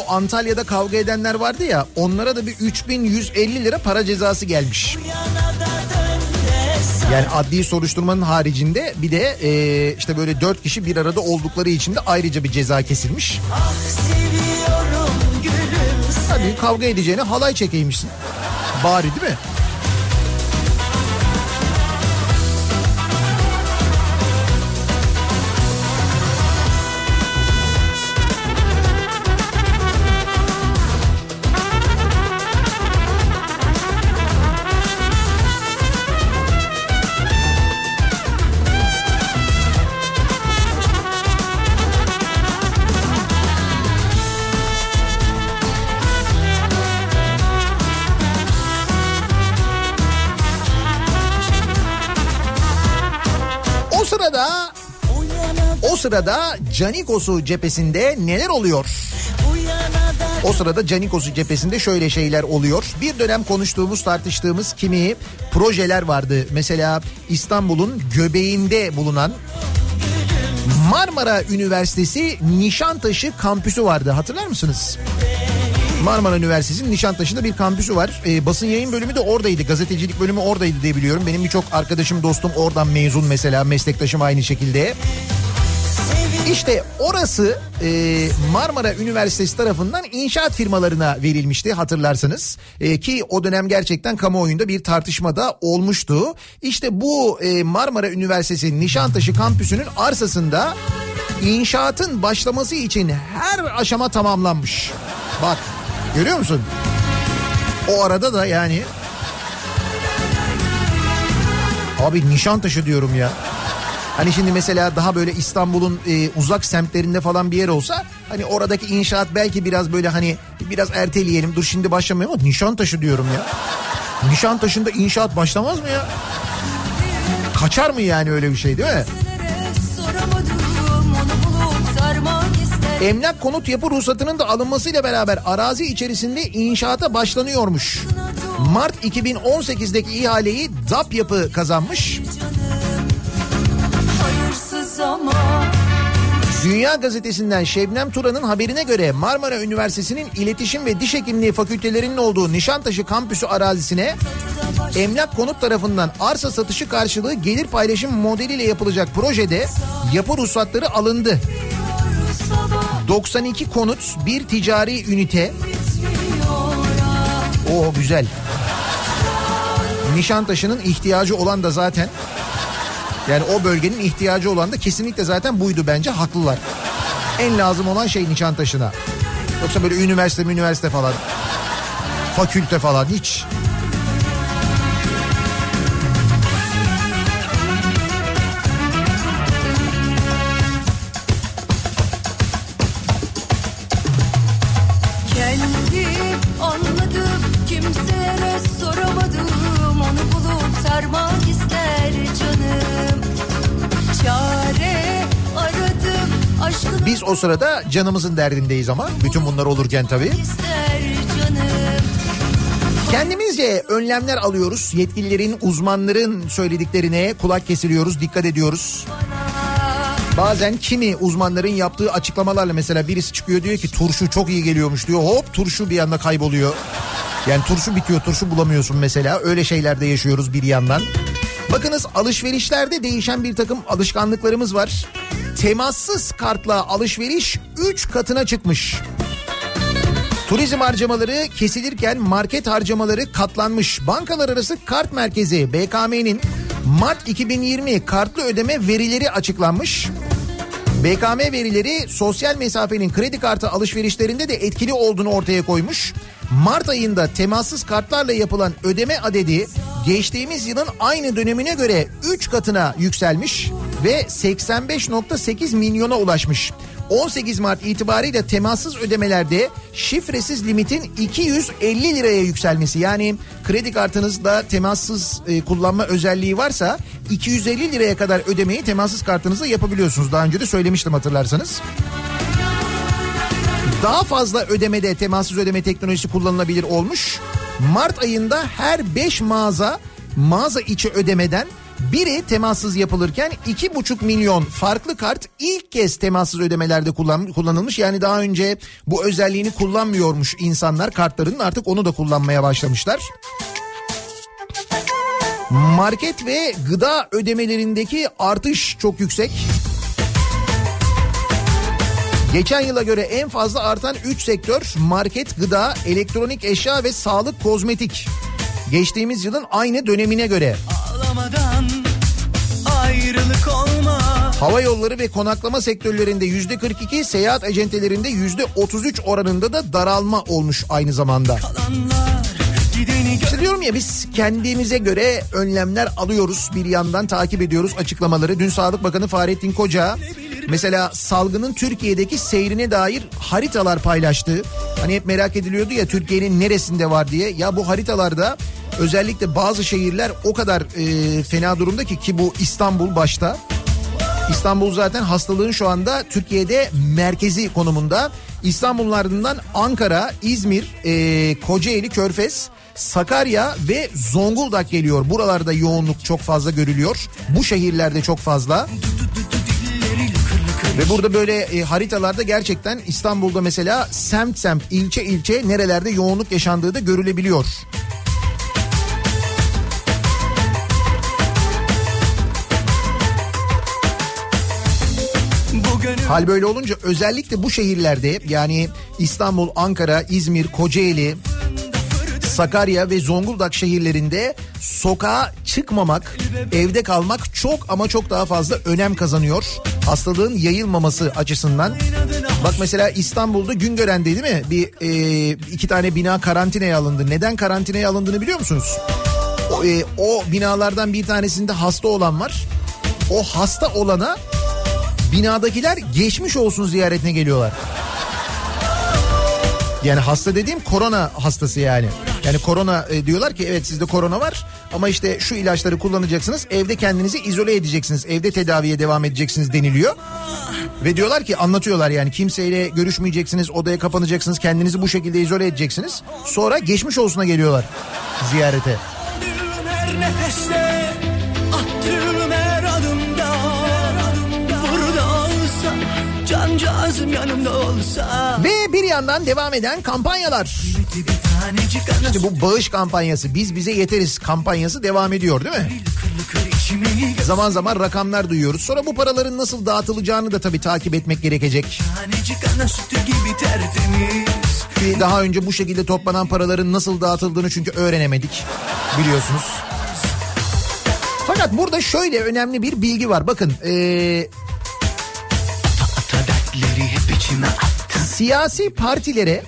B: Antalya'da kavga edenler vardı ya onlara da bir 3150 lira para cezası gelmiş. Yani adli soruşturmanın haricinde bir de e, işte böyle dört kişi bir arada oldukları için de ayrıca bir ceza kesilmiş. Hadi kavga edeceğine halay çekeymişsin. Bari değil mi? Sırada Canikos'u cephesinde neler oluyor? O sırada Canikos'u cephesinde şöyle şeyler oluyor. Bir dönem konuştuğumuz tartıştığımız kimi projeler vardı. Mesela İstanbul'un göbeğinde bulunan Marmara Üniversitesi Nişantaşı kampüsü vardı. Hatırlar mısınız? Marmara Üniversitesi'nin Nişantaşı'nda bir kampüsü var. Ee, basın yayın bölümü de oradaydı. Gazetecilik bölümü oradaydı diye biliyorum. Benim birçok arkadaşım, dostum oradan mezun mesela. Meslektaşım aynı şekilde. İşte orası e, Marmara Üniversitesi tarafından inşaat firmalarına verilmişti hatırlarsanız. E, ki o dönem gerçekten kamuoyunda bir tartışmada olmuştu. İşte bu e, Marmara Üniversitesi Nişantaşı kampüsünün arsasında inşaatın başlaması için her aşama tamamlanmış. Bak görüyor musun? O arada da yani... Abi Nişantaşı diyorum ya. Hani şimdi mesela daha böyle İstanbul'un e, uzak semtlerinde falan bir yer olsa hani oradaki inşaat belki biraz böyle hani biraz erteleyelim dur şimdi başlamayalım ama Nişantaşı diyorum ya. Nişantaşı'nda inşaat başlamaz mı ya? Kaçar mı yani öyle bir şey değil mi? Emlak konut yapı ruhsatının da alınmasıyla beraber arazi içerisinde inşaata başlanıyormuş. Mart 2018'deki ihaleyi DAP yapı kazanmış. Dünya Gazetesi'nden Şebnem Turan'ın haberine göre Marmara Üniversitesi'nin İletişim ve Diş Hekimliği fakültelerinin olduğu Nişantaşı kampüsü arazisine emlak konut tarafından arsa satışı karşılığı gelir paylaşım modeliyle yapılacak projede yapı ruhsatları alındı.
C: sabah
B: 92 konut, bir ticari ünite. Oo güzel. Nişantaşı'nın ihtiyacı olan da zaten yani o bölgenin ihtiyacı olan da kesinlikle zaten buydu bence haklılar. En lazım olan şey Nişantaşı'na. Yoksa böyle üniversite üniversite falan. Fakülte falan hiç. O sırada canımızın derdindeyiz ama bütün bunlar olurken tabii. Kendimizce önlemler alıyoruz. Yetkililerin, uzmanların söylediklerine kulak kesiliyoruz, dikkat ediyoruz. Bazen kimi uzmanların yaptığı açıklamalarla mesela birisi çıkıyor diyor ki turşu çok iyi geliyormuş diyor. Hop turşu bir anda kayboluyor. Yani turşu bitiyor, turşu bulamıyorsun mesela. Öyle şeylerde yaşıyoruz bir yandan. Bakınız alışverişlerde değişen bir takım alışkanlıklarımız var. Temassız kartla alışveriş 3 katına çıkmış. Turizm harcamaları kesilirken market harcamaları katlanmış. Bankalar arası kart merkezi BKM'nin Mart 2020 kartlı ödeme verileri açıklanmış. BKM verileri sosyal mesafenin kredi kartı alışverişlerinde de etkili olduğunu ortaya koymuş. Mart ayında temassız kartlarla yapılan ödeme adedi geçtiğimiz yılın aynı dönemine göre 3 katına yükselmiş ve 85.8 milyona ulaşmış. 18 Mart itibariyle temassız ödemelerde şifresiz limitin 250 liraya yükselmesi yani kredi kartınızda temassız e, kullanma özelliği varsa 250 liraya kadar ödemeyi temassız kartınızla yapabiliyorsunuz. Daha önce de söylemiştim hatırlarsanız. Daha fazla ödemede temassız ödeme teknolojisi kullanılabilir olmuş. Mart ayında her 5 mağaza mağaza içi ödemeden biri temassız yapılırken 2,5 milyon farklı kart ilk kez temassız ödemelerde kullan, kullanılmış. Yani daha önce bu özelliğini kullanmıyormuş insanlar kartlarının artık onu da kullanmaya başlamışlar. Market ve gıda ödemelerindeki artış çok yüksek. Geçen yıla göre en fazla artan 3 sektör market, gıda, elektronik eşya ve sağlık kozmetik. Geçtiğimiz yılın aynı dönemine göre. Hava yolları ve konaklama sektörlerinde yüzde 42, seyahat acentelerinde yüzde 33 oranında da daralma olmuş aynı zamanda.
F: Kalanlar
B: İşte diyorum ya biz kendimize göre önlemler alıyoruz. Bir yandan takip ediyoruz açıklamaları. Dün Sağlık Bakanı Fahrettin Koca mesela salgının Türkiye'deki seyrine dair haritalar paylaştı. Hani hep merak ediliyordu ya Türkiye'nin neresinde var diye. Ya bu haritalarda özellikle bazı şehirler o kadar e, fena durumda ki ki bu İstanbul başta. İstanbul zaten hastalığın şu anda Türkiye'de merkezi konumunda. İstanbul'un ardından Ankara, İzmir, e, Kocaeli, Körfez, Sakarya ve Zonguldak geliyor. Buralarda yoğunluk çok fazla görülüyor. Bu şehirlerde çok fazla. Ve burada böyle e, haritalarda gerçekten İstanbul'da mesela semt semt, ilçe ilçe nerelerde yoğunluk yaşandığı da görülebiliyor. Hal böyle olunca özellikle bu şehirlerde yani İstanbul, Ankara, İzmir, Kocaeli, Sakarya ve Zonguldak şehirlerinde sokağa çıkmamak, evde kalmak çok ama çok daha fazla önem kazanıyor. Hastalığın yayılmaması açısından. Bak mesela İstanbul'da Güngören'de değil mi? Bir e, iki tane bina karantinaya alındı. Neden karantinaya alındığını biliyor musunuz? O, e, o binalardan bir tanesinde hasta olan var. O hasta olana binadakiler geçmiş olsun ziyaretine geliyorlar. Yani hasta dediğim korona hastası yani. Yani korona e, diyorlar ki evet sizde korona var ama işte şu ilaçları kullanacaksınız. Evde kendinizi izole edeceksiniz. Evde tedaviye devam edeceksiniz deniliyor. Ve diyorlar ki anlatıyorlar yani kimseyle görüşmeyeceksiniz, odaya kapanacaksınız, kendinizi bu şekilde izole edeceksiniz. Sonra geçmiş olsuna geliyorlar ziyarete.
F: her nefeste Attığım Cancağızım yanımda olsa
B: Ve bir yandan devam eden kampanyalar. İşte bu bağış kampanyası biz bize yeteriz kampanyası devam ediyor değil mi? Zaman zaman rakamlar duyuyoruz. Sonra bu paraların nasıl dağıtılacağını da tabii takip etmek gerekecek. Ki daha önce bu şekilde toplanan paraların nasıl dağıtıldığını çünkü öğrenemedik biliyorsunuz. Fakat burada şöyle önemli bir bilgi var. Bakın ee, siyasi partilere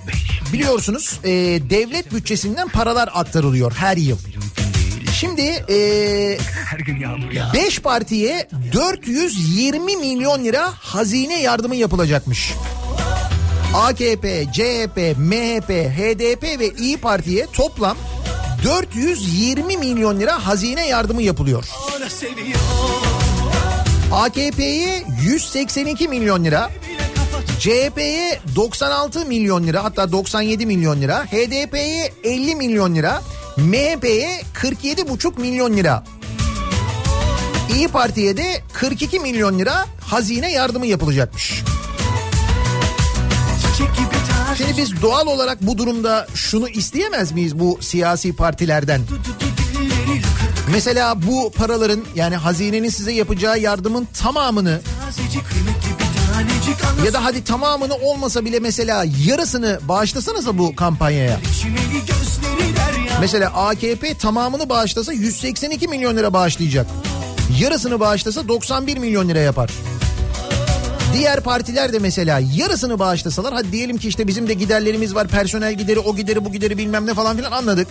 B: biliyorsunuz ee, devlet bütçesinden paralar aktarılıyor her yıl. Şimdi 5 partiye 420 milyon lira hazine yardımı yapılacakmış. AKP, CHP, MHP, HDP ve İyi Parti'ye toplam 420 milyon lira hazine yardımı yapılıyor. AKP'ye 182 milyon lira, CHP'ye 96 milyon lira hatta 97 milyon lira, HDP'ye 50 milyon lira, MHP'ye 47,5 milyon lira. İyi Parti'ye de 42 milyon lira hazine yardımı yapılacakmış. Şimdi biz doğal olarak bu durumda şunu isteyemez miyiz bu siyasi partilerden? Mesela bu paraların yani hazinenin size yapacağı yardımın tamamını Ya da hadi tamamını olmasa bile mesela yarısını bağışlasanıza bu kampanyaya. Mesela AKP tamamını bağışlasa 182 milyon lira bağışlayacak. Yarısını bağışlasa 91 milyon lira yapar. Diğer partiler de mesela yarısını bağışlasalar hadi diyelim ki işte bizim de giderlerimiz var personel gideri o gideri bu gideri bilmem ne falan filan anladık.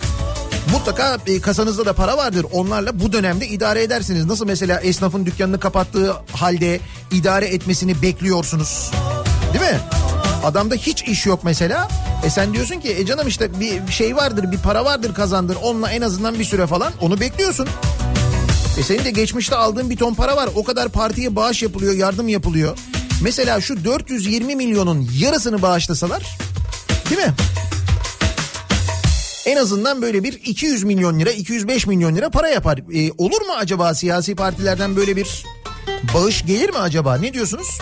B: Mutlaka kasanızda da para vardır. Onlarla bu dönemde idare edersiniz. Nasıl mesela esnafın dükkanını kapattığı halde idare etmesini bekliyorsunuz. Değil mi? Adamda hiç iş yok mesela. E sen diyorsun ki e canım işte bir şey vardır bir para vardır kazandır. Onunla en azından bir süre falan onu bekliyorsun. E senin de geçmişte aldığın bir ton para var. O kadar partiye bağış yapılıyor, yardım yapılıyor. Mesela şu 420 milyonun yarısını bağışlasalar değil mi? En azından böyle bir 200 milyon lira, 205 milyon lira para yapar. E, olur mu acaba siyasi partilerden böyle bir bağış gelir mi acaba? Ne diyorsunuz?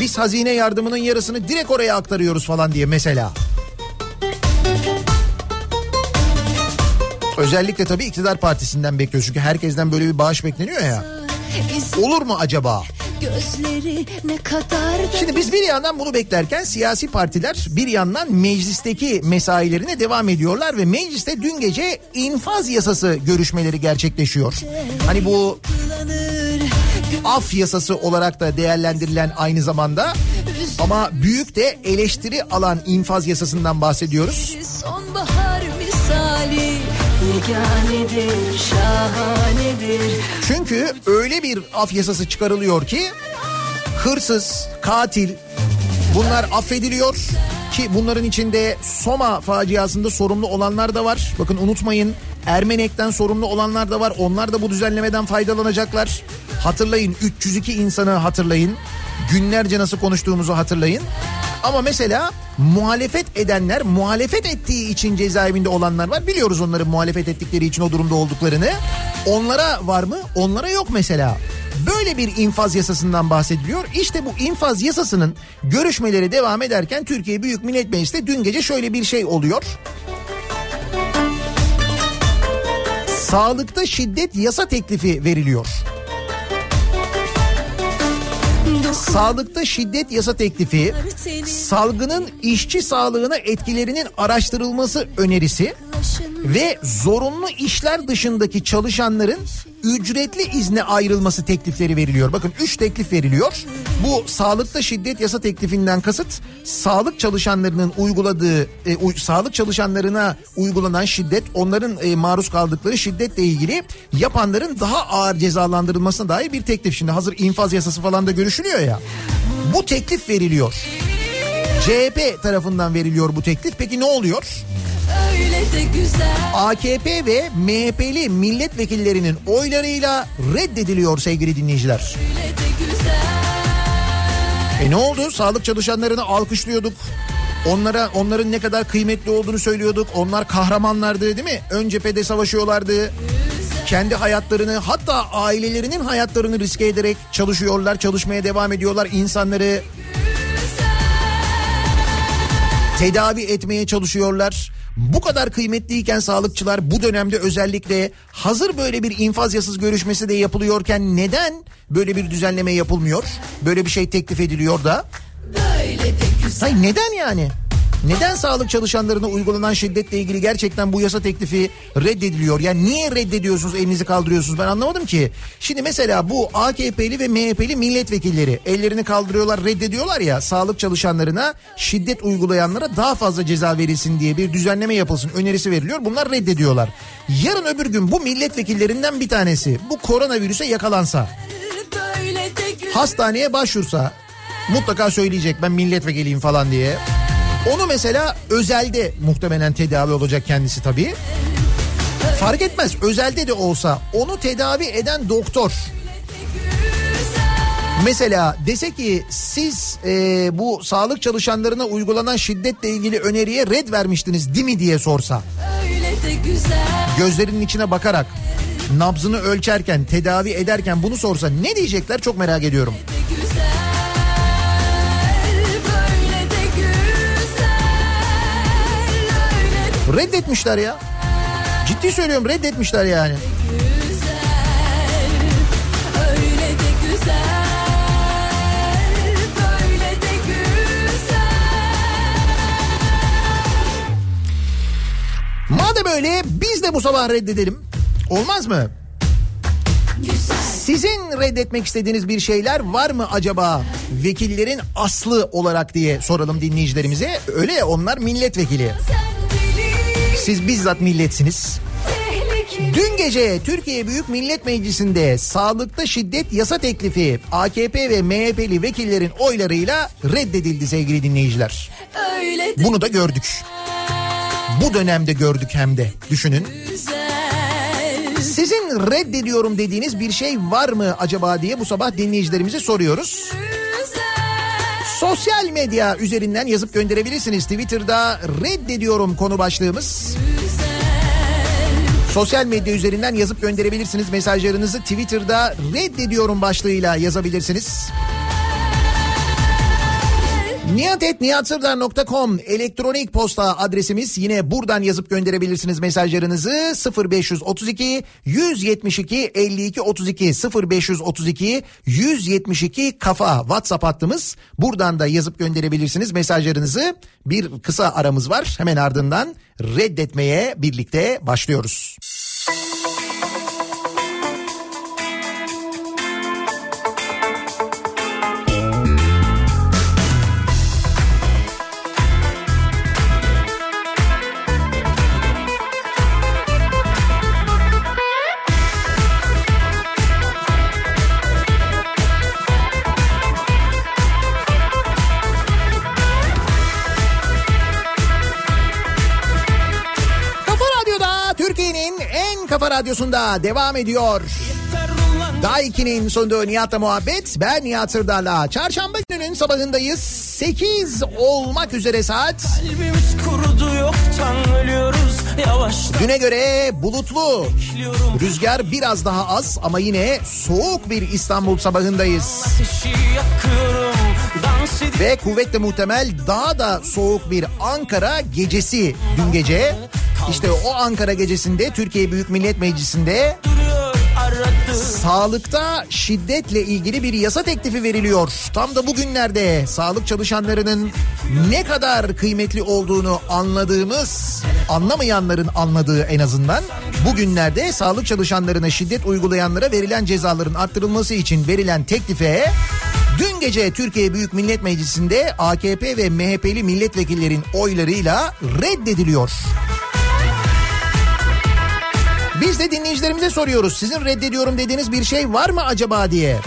B: Biz hazine yardımının yarısını direkt oraya aktarıyoruz falan diye mesela. Özellikle tabii iktidar partisinden bekliyoruz. Çünkü herkesten böyle bir bağış bekleniyor ya. Olur mu acaba?
C: Gözleri ne kadar da
B: Şimdi biz bir yandan bunu beklerken siyasi partiler bir yandan meclisteki mesailerine devam ediyorlar ve mecliste dün gece infaz yasası görüşmeleri gerçekleşiyor. Hani bu af yasası olarak da değerlendirilen aynı zamanda ama büyük de eleştiri alan infaz yasasından bahsediyoruz.
C: sonbahar misali
B: Çünkü öyle bir af yasası çıkarılıyor ki hırsız, katil bunlar affediliyor ki bunların içinde Soma faciasında sorumlu olanlar da var. Bakın unutmayın Ermenek'ten sorumlu olanlar da var. Onlar da bu düzenlemeden faydalanacaklar. Hatırlayın 302 insanı hatırlayın. Günlerce nasıl konuştuğumuzu hatırlayın. Ama mesela muhalefet edenler, muhalefet ettiği için cezaevinde olanlar var. Biliyoruz onların muhalefet ettikleri için o durumda olduklarını. Onlara var mı? Onlara yok mesela. Böyle bir infaz yasasından bahsediliyor. İşte bu infaz yasasının görüşmeleri devam ederken Türkiye Büyük Millet Meclisi'nde dün gece şöyle bir şey oluyor. Sağlıkta şiddet yasa teklifi veriliyor. Sağlıkta şiddet yasa teklifi, salgının işçi sağlığına etkilerinin araştırılması önerisi ve zorunlu işler dışındaki çalışanların ücretli izne ayrılması teklifleri veriliyor. Bakın 3 teklif veriliyor. Bu sağlıkta şiddet yasa teklifinden kasıt sağlık çalışanlarının uyguladığı e, uy- sağlık çalışanlarına uygulanan şiddet, onların e, maruz kaldıkları şiddetle ilgili yapanların daha ağır cezalandırılmasına dair bir teklif. Şimdi hazır infaz yasası falan da görüşülüyor ya. Bu teklif veriliyor. CHP tarafından veriliyor bu teklif. Peki ne oluyor?
C: Öyle de güzel
B: AKP ve MHP'li milletvekillerinin oylarıyla reddediliyor sevgili dinleyiciler.
C: Öyle
B: E ne oldu? Sağlık çalışanlarını alkışlıyorduk. Onlara onların ne kadar kıymetli olduğunu söylüyorduk. Onlar kahramanlardı değil mi? Ön cephede savaşıyorlardı. Kendi hayatlarını hatta ailelerinin hayatlarını riske ederek çalışıyorlar, çalışmaya devam ediyorlar. İnsanları tedavi etmeye çalışıyorlar. Bu kadar kıymetliyken sağlıkçılar bu dönemde özellikle hazır böyle bir infaz yasası görüşmesi de yapılıyorken neden böyle bir düzenleme yapılmıyor? Böyle bir şey teklif ediliyor da. Hayır neden yani? Neden sağlık çalışanlarına uygulanan şiddetle ilgili gerçekten bu yasa teklifi reddediliyor? Yani niye reddediyorsunuz elinizi kaldırıyorsunuz ben anlamadım ki. Şimdi mesela bu AKP'li ve MHP'li milletvekilleri ellerini kaldırıyorlar reddediyorlar ya sağlık çalışanlarına şiddet uygulayanlara daha fazla ceza verilsin diye bir düzenleme yapılsın önerisi veriliyor. Bunlar reddediyorlar. Yarın öbür gün bu milletvekillerinden bir tanesi bu koronavirüse yakalansa hastaneye başvursa mutlaka söyleyecek ben milletvekiliyim falan diye. Onu mesela özelde muhtemelen tedavi olacak kendisi tabii. Fark etmez özelde de olsa onu tedavi eden doktor Mesela dese ki siz e, bu sağlık çalışanlarına uygulanan şiddetle ilgili öneriye red vermiştiniz değil mi diye sorsa. Gözlerinin içine bakarak nabzını ölçerken tedavi ederken bunu sorsa ne diyecekler çok merak ediyorum.
C: güzel
B: Reddetmişler ya. Ciddi söylüyorum reddetmişler yani. Madem öyle biz de bu sabah reddedelim. Olmaz mı? Sizin reddetmek istediğiniz bir şeyler var mı acaba? Vekillerin aslı olarak diye soralım dinleyicilerimize. Öyle ya onlar milletvekili. Sen siz bizzat milletsiniz. Dün gece Türkiye Büyük Millet Meclisi'nde sağlıkta şiddet yasa teklifi AKP ve MHP'li vekillerin oylarıyla reddedildi sevgili dinleyiciler.
C: Öyle
B: Bunu da gördük. Bu dönemde gördük hem de düşünün.
C: güzel.
B: Sizin reddediyorum dediğiniz bir şey var mı acaba diye bu sabah dinleyicilerimize soruyoruz. Sosyal medya üzerinden yazıp gönderebilirsiniz. Twitter'da reddediyorum konu başlığımız. Sosyal medya üzerinden yazıp gönderebilirsiniz. Mesajlarınızı Twitter'da reddediyorum başlığıyla yazabilirsiniz. Nihatetnihatsırdar.com elektronik posta adresimiz. Yine buradan yazıp gönderebilirsiniz mesajlarınızı. 0532 172 52 32 0532 172 kafa WhatsApp hattımız. Buradan da yazıp gönderebilirsiniz mesajlarınızı. Bir kısa aramız var. Hemen ardından reddetmeye birlikte başlıyoruz. Kafa radyosunda devam ediyor. Daiki'nin sunduğu Nihat'la muhabbet. Ben Nihat Sırdar'la. Çarşamba gününün sabahındayız. 8 olmak üzere saat.
F: Kalbimiz kurudu yoktan ölüyoruz yavaştan
B: Düne göre bulutlu.
F: bekliyorum
B: Rüzgar biraz daha az ama yine soğuk bir İstanbul sabahındayız. Ve kuvvetle muhtemel daha da soğuk bir Ankara gecesi dün gece. İşte o Ankara gecesinde Türkiye Büyük Millet Meclisi'nde Sağlıkta şiddetle ilgili bir yasa teklifi veriliyor. Tam da bugünlerde sağlık çalışanlarının ne kadar kıymetli olduğunu anladığımız, anlamayanların anladığı en azından bugünlerde sağlık çalışanlarına şiddet uygulayanlara verilen cezaların arttırılması için verilen teklife dün gece Türkiye Büyük Millet Meclisi'nde AKP ve MHP'li milletvekillerin oylarıyla reddediliyor. Biz de dinleyicilerimize soruyoruz. Sizin reddediyorum dediğiniz bir şey var mı acaba diye.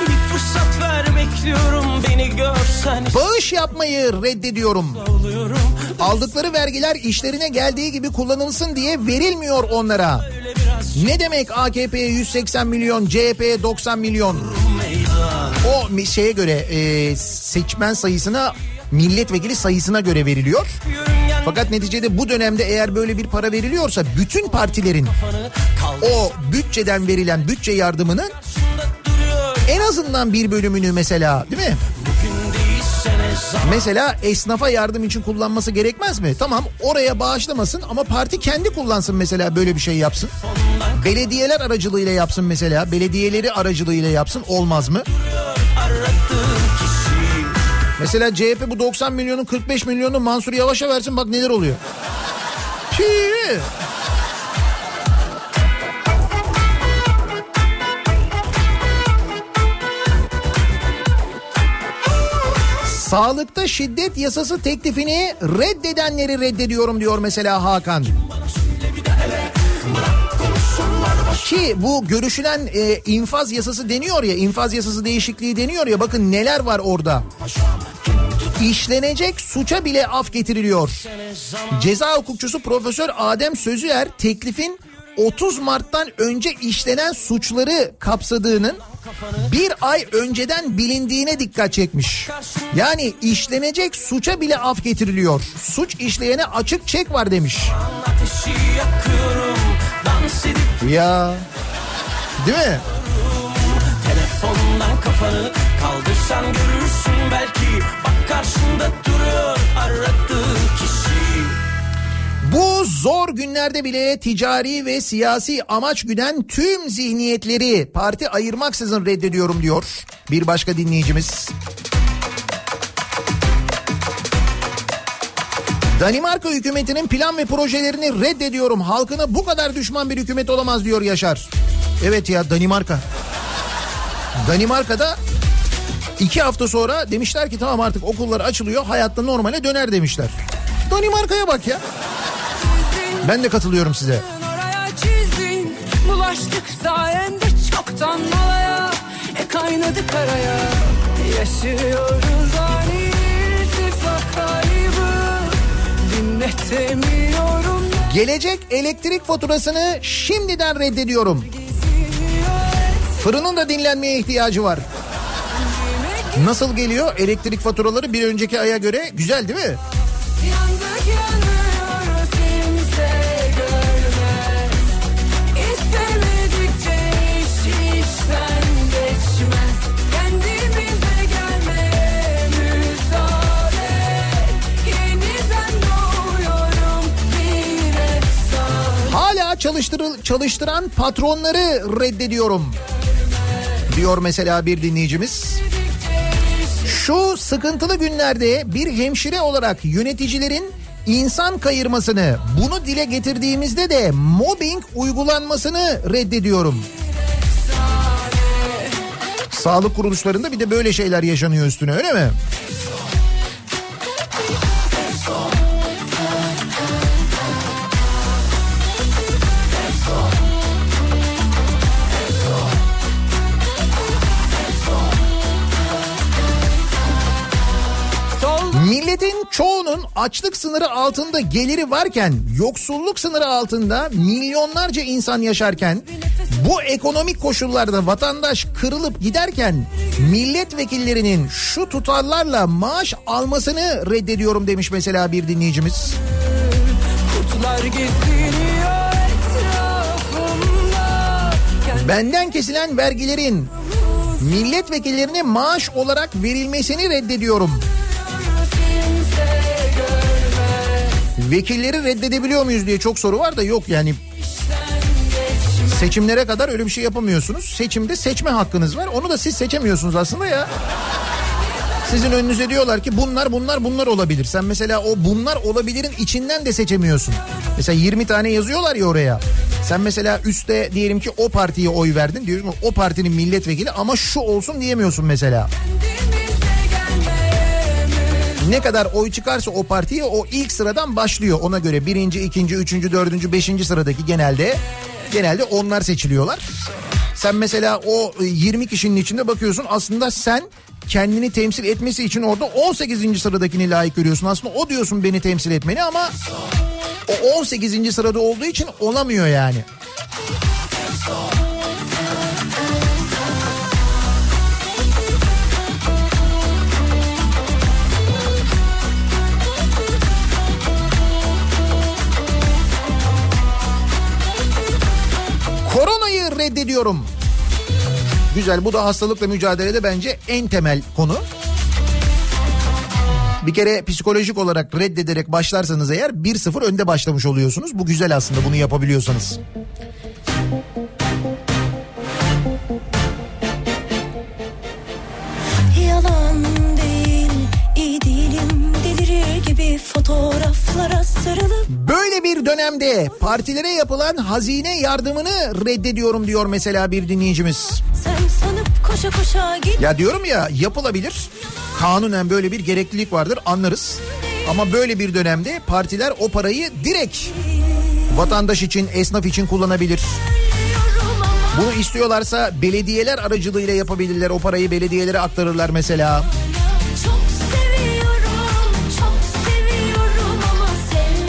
F: bir fırsat ver bekliyorum beni görsen
B: Bağış yapmayı reddediyorum. Aldıkları vergiler işlerine geldiği gibi kullanılsın diye verilmiyor onlara. Ne demek AKP'ye 180 milyon, CHP'ye 90 milyon? O şeye göre e, seçmen sayısına, milletvekili sayısına göre veriliyor.
F: yörüngen
B: Fakat neticede bu dönemde eğer böyle bir para veriliyorsa bütün partilerin o bütçeden verilen bütçe yardımının en azından bir bölümünü mesela değil mi? Mesela esnafa yardım için kullanması gerekmez mi? Tamam oraya bağışlamasın ama parti kendi kullansın mesela böyle bir şey yapsın. Belediyeler aracılığıyla yapsın mesela. Belediyeleri aracılığıyla yapsın olmaz mı? Mesela CHP bu 90 milyonun 45 milyonu Mansur Yavaş'a versin bak neler oluyor. Tüh. Sağlıkta şiddet yasası teklifini reddedenleri reddediyorum diyor mesela Hakan. Ki bu görüşülen e, infaz yasası deniyor ya infaz yasası değişikliği deniyor ya bakın neler var orada. İşlenecek suça bile af getiriliyor. Ceza hukukçusu Profesör Adem Sözüer teklifin 30 Mart'tan önce işlenen suçları kapsadığının bir ay önceden bilindiğine dikkat çekmiş. Yani işlenecek suça bile af getiriliyor. Suç işleyene açık çek var demiş. Ya değil mi?
F: telefondan kafanı kaldırsan görürsün belki karşında duruyor aradığın kişi
B: Bu zor günlerde bile ticari ve siyasi amaç güden tüm zihniyetleri parti ayırmaksızın reddediyorum diyor bir başka dinleyicimiz. Danimarka hükümetinin plan ve projelerini reddediyorum. Halkına bu kadar düşman bir hükümet olamaz diyor Yaşar. Evet ya Danimarka. Danimarka'da iki hafta sonra demişler ki tamam artık okullar açılıyor hayatta normale döner demişler. Danimarka'ya bak ya. Ben de katılıyorum size.
G: Bulaştık sayende çoktan malaya E kaynadık araya Yaşıyoruz ani irtifak kaybı Dinletemiyorum
B: Gelecek elektrik faturasını şimdiden reddediyorum. Fırının da dinlenmeye ihtiyacı var. Nasıl geliyor elektrik faturaları bir önceki aya göre güzel değil mi?
G: Yandık görmez
B: Hala çalıştırıl çalıştıran patronları reddediyorum. Diyor mesela bir dinleyicimiz. Şu sıkıntılı günlerde bir hemşire olarak yöneticilerin insan kayırmasını, bunu dile getirdiğimizde de mobbing uygulanmasını reddediyorum. Sağlık kuruluşlarında bir de böyle şeyler yaşanıyor üstüne öyle mi? Çoğunun açlık sınırı altında geliri varken, yoksulluk sınırı altında milyonlarca insan yaşarken, bu ekonomik koşullarda vatandaş kırılıp giderken milletvekillerinin şu tutarlarla maaş almasını reddediyorum demiş mesela bir dinleyicimiz.
G: Kurtlar geziniyor etrafımda
B: Benden kesilen vergilerin milletvekillerine maaş olarak verilmesini reddediyorum. Vekilleri reddedebiliyor muyuz diye çok soru var da yok yani seçimlere kadar öyle bir şey yapamıyorsunuz. Seçimde seçme hakkınız var. Onu da siz seçemiyorsunuz aslında ya. Sizin önünüze diyorlar ki bunlar bunlar bunlar olabilir. Sen mesela o bunlar olabilirin içinden de seçemiyorsun. Mesela 20 tane yazıyorlar ya oraya. Sen mesela üstte diyelim ki o partiye oy verdin. Diyorsun o partinin milletvekili ama şu olsun diyemiyorsun mesela. Ne kadar oy çıkarsa o partiye o ilk sıradan başlıyor. Ona göre birinci, ikinci, üçüncü, dördüncü, beşinci sıradaki genelde genelde onlar seçiliyorlar. Sen mesela o e, 20 kişinin içinde bakıyorsun aslında sen kendini temsil etmesi için orada 18. sıradakini layık görüyorsun. Aslında o diyorsun beni temsil etmeni ama o 18. sırada olduğu için olamıyor yani. Reddediyorum. Güzel bu da hastalıkla mücadelede bence en temel konu. Bir kere psikolojik olarak reddederek başlarsanız eğer 1-0 önde başlamış oluyorsunuz. Bu güzel aslında bunu yapabiliyorsanız.
H: Fotoğraflara sarılıp
B: Böyle bir dönemde partilere yapılan hazine yardımını reddediyorum diyor mesela bir dinleyicimiz.
H: Sen sanıp koşa koşa git
B: Ya diyorum ya yapılabilir. Kanunen böyle bir gereklilik vardır anlarız. Ama böyle bir dönemde partiler o parayı direkt vatandaş için, esnaf için kullanabilir. Bunu istiyorlarsa belediyeler aracılığıyla yapabilirler. O parayı belediyelere aktarırlar mesela.
H: çok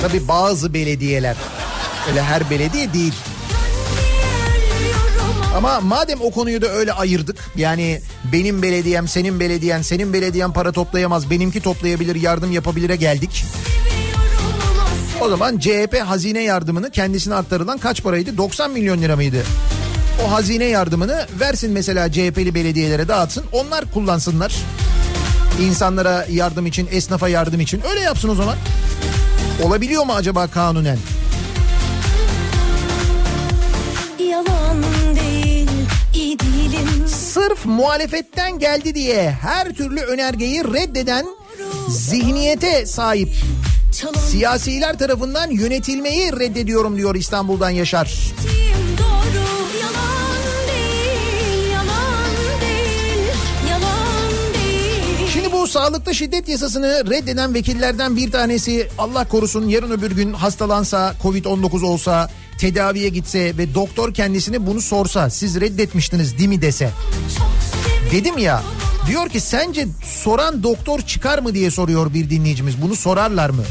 H: sen
B: Tabii bazı belediyeler. Öyle her belediye değil.
H: ama
B: madem o konuyu da öyle ayırdık. Yani benim belediyem, senin belediyen, senin belediyen para toplayamaz, benimki toplayabilir, yardım yapabilire geldik. O zaman CHP hazine yardımını kendisine aktarılan kaç paraydı? 90 milyon lira mıydı? O hazine yardımını versin mesela CHP'li belediyelere dağıtsın. Onlar kullansınlar. İnsanlara yardım için, esnafa yardım için. Öyle yapsın o zaman. Olabiliyor mu acaba kanunen?
H: Değil,
B: Sırf muhalefetten geldi diye her türlü önergeyi reddeden zihniyete sahip Siyasiler tarafından yönetilmeyi reddediyorum diyor İstanbul'dan Yaşar.
H: Doğru
B: bu sağlıkta şiddet yasasını reddeden vekillerden bir tanesi Allah korusun yarın öbür gün hastalansa Covid-19 olsa tedaviye gitse ve doktor kendisine bunu sorsa siz reddetmiştiniz değil mi dese. Dedim ya diyor ki sence soran doktor çıkar mı diye soruyor bir dinleyicimiz bunu sorarlar mı?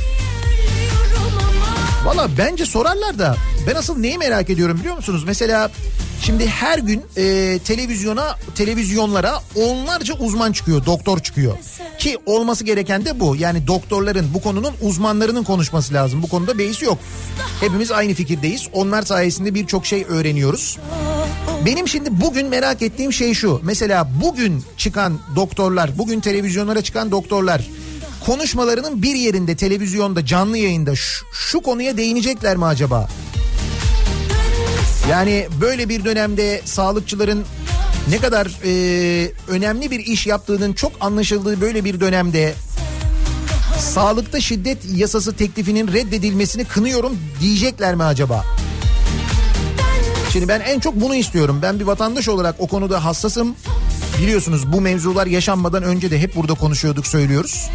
B: Valla bence sorarlar da ben asıl neyi merak ediyorum biliyor musunuz? Mesela şimdi her gün e, televizyona televizyonlara onlarca uzman çıkıyor, doktor çıkıyor. Ki olması gereken de bu. Yani doktorların bu konunun uzmanlarının konuşması lazım. Bu konuda beis yok. Hepimiz aynı fikirdeyiz. Onlar sayesinde birçok şey öğreniyoruz. Benim şimdi bugün merak ettiğim şey şu. Mesela bugün çıkan doktorlar, bugün televizyonlara çıkan doktorlar konuşmalarının bir yerinde televizyonda canlı yayında şu, şu konuya değinecekler mi acaba? Yani böyle bir dönemde sağlıkçıların ne kadar e, önemli bir iş yaptığının çok anlaşıldığı böyle bir dönemde sağlıkta şiddet yasası teklifinin reddedilmesini kınıyorum diyecekler mi acaba? Şimdi ben en çok bunu istiyorum. Ben bir vatandaş olarak o konuda hassasım. Biliyorsunuz bu mevzular yaşanmadan önce de hep burada konuşuyorduk söylüyoruz.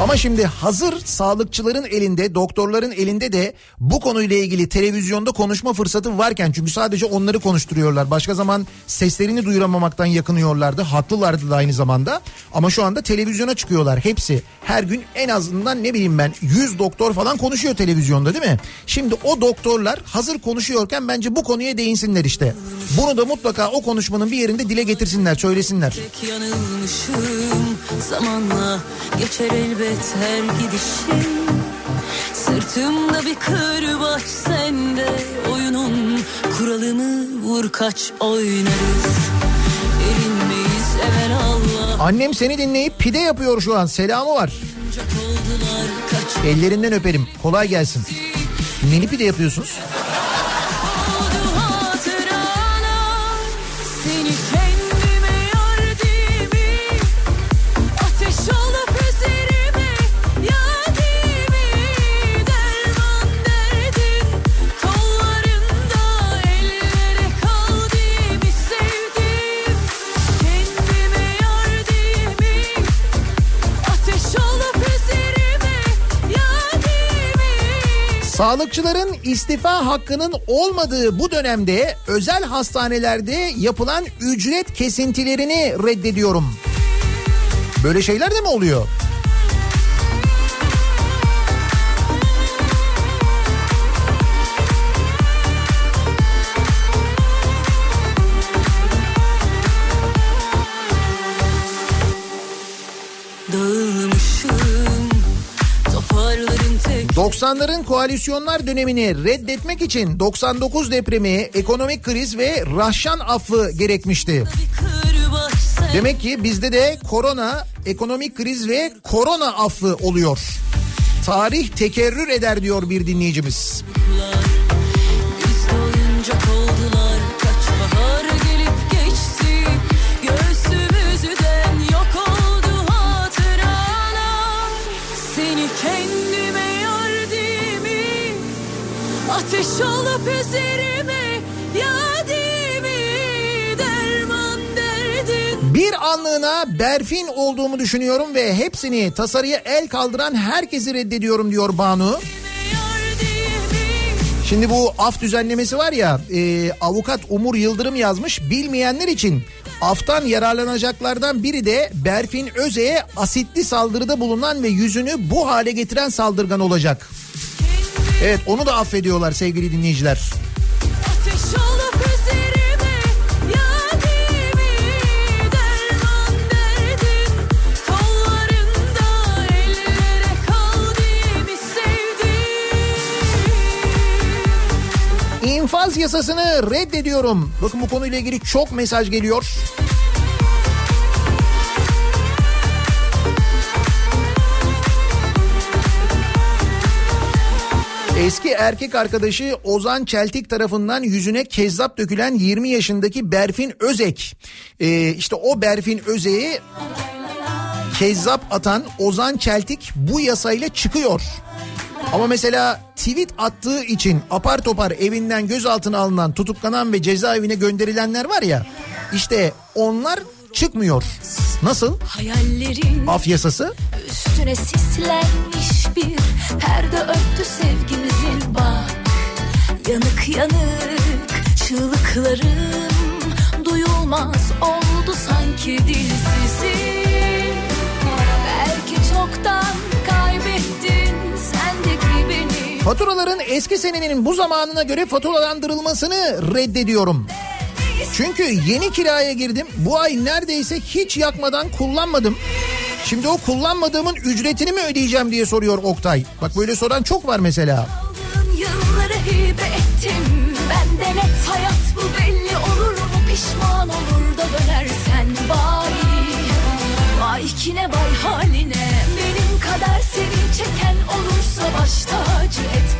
B: Ama şimdi hazır sağlıkçıların elinde, doktorların elinde de bu konuyla ilgili televizyonda konuşma fırsatı varken çünkü sadece onları konuşturuyorlar. Başka zaman seslerini duyuramamaktan yakınıyorlardı. Haklılardı da aynı zamanda. Ama şu anda televizyona çıkıyorlar hepsi. Her gün en azından ne bileyim ben 100 doktor falan konuşuyor televizyonda değil mi? Şimdi o doktorlar hazır konuşuyorken bence bu konuya değinsinler işte. Bunu da mutlaka o konuşmanın bir yerinde dile getirsinler, söylesinler.
A: Tek yanılmışım zamanla geçer elbet her gidişim Sırtımda bir kırbaç sende oyunun kuralını vur kaç oynarız Erinmeyiz evvel Allah
B: Annem seni dinleyip pide yapıyor şu an. Selamı var. Ellerinden öperim. Kolay gelsin. Neli pide yapıyorsunuz? Sağlıkçıların istifa hakkının olmadığı bu dönemde özel hastanelerde yapılan ücret kesintilerini reddediyorum. Böyle şeyler de mi oluyor? 90'ların koalisyonlar dönemini reddetmek için 99 depremi, ekonomik kriz ve rahşan affı gerekmişti. Demek ki bizde de korona, ekonomik kriz ve korona affı oluyor. Tarih tekerrür eder diyor bir dinleyicimiz.
A: Oldular
B: Bir anlığına Berfin olduğumu düşünüyorum ve hepsini tasarıya el kaldıran herkesi reddediyorum diyor Banu. Şimdi bu af düzenlemesi var ya e, avukat Umur Yıldırım yazmış bilmeyenler için aftan yararlanacaklardan biri de Berfin Öze'ye asitli saldırıda bulunan ve yüzünü bu hale getiren saldırgan olacak. Evet onu da affediyorlar sevgili dinleyiciler. İnfaz yasasını reddediyorum. Bakın bu konuyla ilgili çok mesaj geliyor. Eski erkek arkadaşı Ozan Çeltik tarafından yüzüne kezzap dökülen 20 yaşındaki Berfin Özek. Ee, işte o Berfin Özek'i kezzap atan Ozan Çeltik bu yasayla çıkıyor. Ama mesela tweet attığı için apar topar evinden gözaltına alınan, tutuklanan ve cezaevine gönderilenler var ya. işte onlar çıkmıyor. Nasıl? Af yasası?
C: üstüne sislenmiş bir perde örtü sevgimizin bak Yanık yanık çığlıklarım duyulmaz oldu sanki dilsizim Belki çoktan kaybettin sendeki beni
B: Faturaların eski senenin bu zamanına göre faturalandırılmasını reddediyorum. Çünkü yeni kiraya girdim. Bu ay neredeyse hiç yakmadan kullanmadım. Şimdi o kullanmadığımın ücretini mi ödeyeceğim diye soruyor Oktay. Bak böyle soran çok var mesela.
C: Yılları hibe ettim Bende net hayat bu belli olur mu pişman olur da dönersen vay Vay kine vay haline benim kadar seni çeken olursa baş tacı et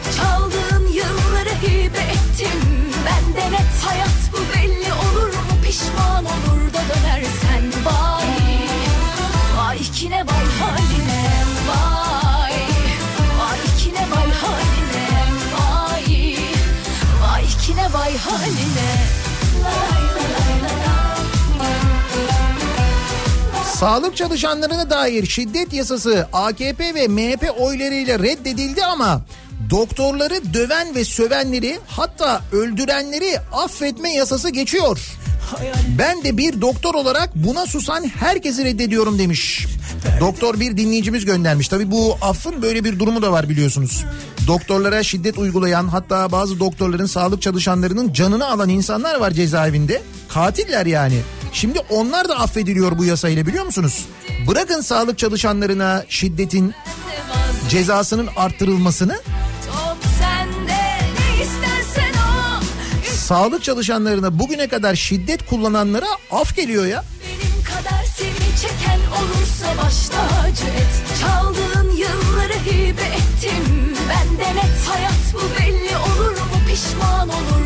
B: Sağlık çalışanlarına dair şiddet yasası AKP ve MHP oylarıyla reddedildi ama doktorları döven ve sövenleri hatta öldürenleri affetme yasası geçiyor. Ben de bir doktor olarak buna susan herkesi reddediyorum demiş. Doktor bir dinleyicimiz göndermiş. Tabi bu affın böyle bir durumu da var biliyorsunuz. Doktorlara şiddet uygulayan hatta bazı doktorların sağlık çalışanlarının canını alan insanlar var cezaevinde. Katiller yani. Şimdi onlar da affediliyor bu yasayla biliyor musunuz? Bırakın sağlık çalışanlarına şiddetin cezasının arttırılmasını sağlık çalışanlarına bugüne kadar şiddet kullananlara af geliyor ya.
C: Benim kadar seni çeken olursa baş tacı et. Çaldığın yılları hibe ettim. Bende net hayat bu belli olur mu? Pişman olur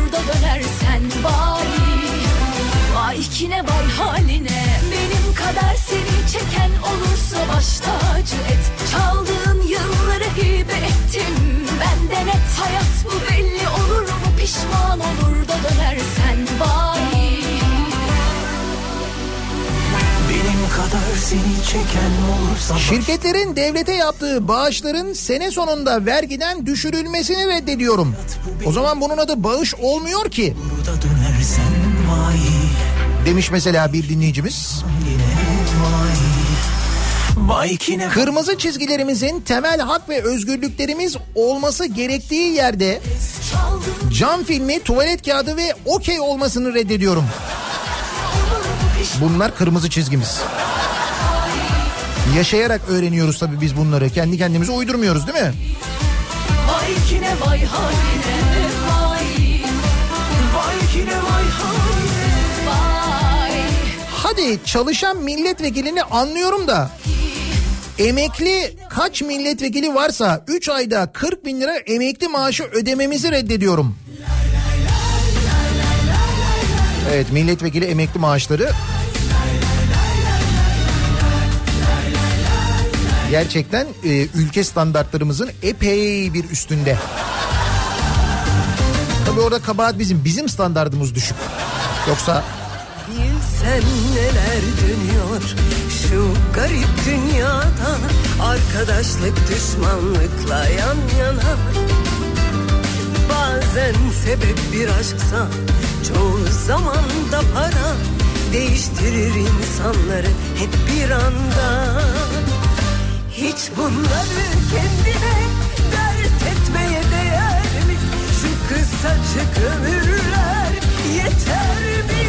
B: Şirketlerin devlete yaptığı bağışların sene sonunda vergiden düşürülmesini reddediyorum. O zaman bunun adı bağış olmuyor ki demiş mesela bir dinleyicimiz. Kırmızı çizgilerimizin temel hak ve özgürlüklerimiz olması gerektiği yerde cam filmi, tuvalet kağıdı ve okey olmasını reddediyorum. Bunlar kırmızı çizgimiz. Yaşayarak öğreniyoruz tabii biz bunları. Kendi kendimize uydurmuyoruz değil mi?
C: Vay kine vay haline vay
I: Vay kine vay haline
C: vay
B: Hadi çalışan milletvekilini anlıyorum da emekli kaç milletvekili varsa 3 ayda 40 bin lira emekli maaşı ödememizi reddediyorum. Evet milletvekili emekli maaşları gerçekten e, ülke standartlarımızın epey bir üstünde. Tabii orada kabahat bizim. Bizim standartımız düşük. Yoksa
J: Bilsen neler dönüyor şu garip dünyada Arkadaşlık düşmanlıkla yan yana Bazen sebep bir aşksa çoğu zaman da para Değiştirir insanları hep bir anda Hiç bunları kendine dert etmeye değer mi? Şu kısacık ömürler yeter mi?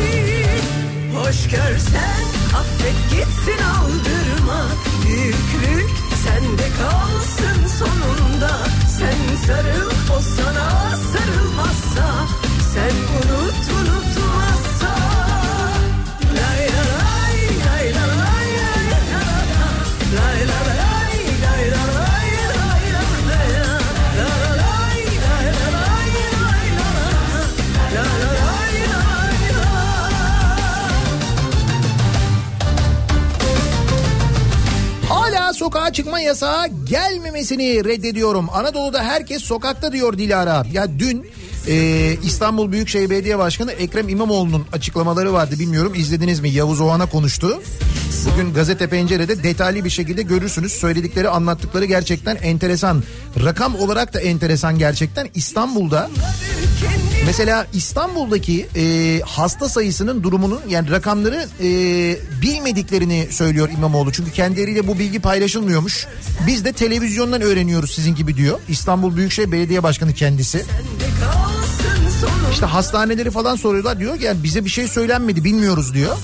J: Hoş görsen affet gitsin aldırma Büyüklük sende kalsın sonunda Sen sarıl o sana sarılmazsa Sen unut unutmazsa
B: sokağa çıkma yasağı gelmemesini reddediyorum. Anadolu'da herkes sokakta diyor Dilara. Ya dün e, İstanbul Büyükşehir Belediye Başkanı Ekrem İmamoğlu'nun açıklamaları vardı. Bilmiyorum izlediniz mi? Yavuz Oğan'a konuştu. Bugün gazete pencerede detaylı bir şekilde görürsünüz. Söyledikleri anlattıkları gerçekten enteresan. Rakam olarak da enteresan gerçekten. İstanbul'da Mesela İstanbul'daki e, hasta sayısının durumunun yani rakamları e, bilmediklerini söylüyor İmamoğlu. Çünkü kendileriyle bu bilgi paylaşılmıyormuş. Biz de televizyondan öğreniyoruz sizin gibi diyor. İstanbul Büyükşehir Belediye Başkanı kendisi. İşte hastaneleri falan soruyorlar diyor ki yani bize bir şey söylenmedi bilmiyoruz diyor.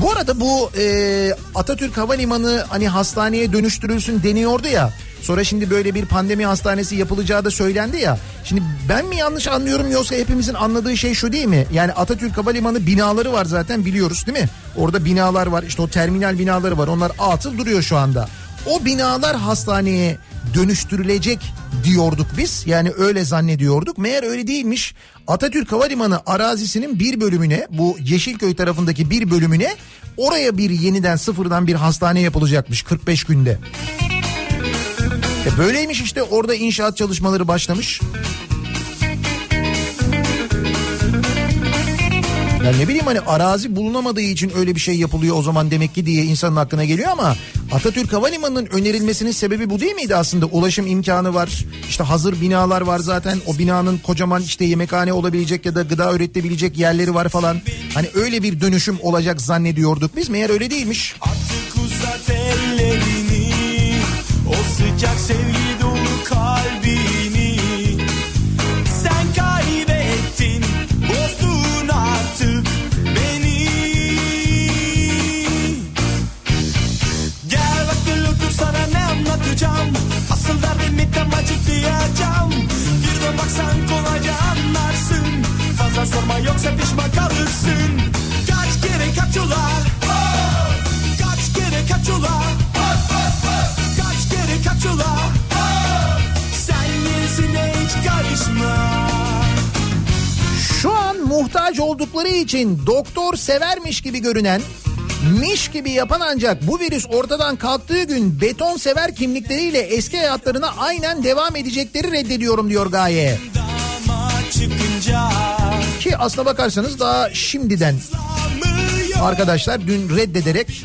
B: Bu arada bu e, Atatürk Havalimanı hani hastaneye dönüştürülsün deniyordu ya. Sonra şimdi böyle bir pandemi hastanesi yapılacağı da söylendi ya. Şimdi ben mi yanlış anlıyorum yoksa hepimizin anladığı şey şu değil mi? Yani Atatürk Havalimanı binaları var zaten biliyoruz değil mi? Orada binalar var işte o terminal binaları var onlar atıl duruyor şu anda. O binalar hastaneye dönüştürülecek diyorduk biz. Yani öyle zannediyorduk. Meğer öyle değilmiş. Atatürk Havalimanı arazisinin bir bölümüne bu Yeşilköy tarafındaki bir bölümüne oraya bir yeniden sıfırdan bir hastane yapılacakmış 45 günde. E böyleymiş işte orada inşaat çalışmaları başlamış. Ya ne bileyim hani arazi bulunamadığı için öyle bir şey yapılıyor o zaman demek ki diye insanın aklına geliyor ama Atatürk Havalimanı'nın önerilmesinin sebebi bu değil miydi aslında? Ulaşım imkanı var. işte hazır binalar var zaten. O binanın kocaman işte yemekhane olabilecek ya da gıda üretilebilecek yerleri var falan. Hani öyle bir dönüşüm olacak zannediyorduk biz. Meğer öyle değilmiş.
F: Artık sıcak sevgi dolu kalbini Sen kaybettin Bozdun artık beni. Gel bak gel otur sana ne anlatacağım? Asıl derdimi tam açıklayacağım Bir de baksan kolayca anlarsın. Fazla sorma yoksa pişman kalırsın. Kaç kere kaç Kaç kere kaç
B: muhtaç oldukları için doktor severmiş gibi görünen miş gibi yapan ancak bu virüs ortadan kalktığı gün beton sever kimlikleriyle eski hayatlarına aynen devam edecekleri reddediyorum diyor Gaye. Ki aslına bakarsanız daha şimdiden arkadaşlar dün reddederek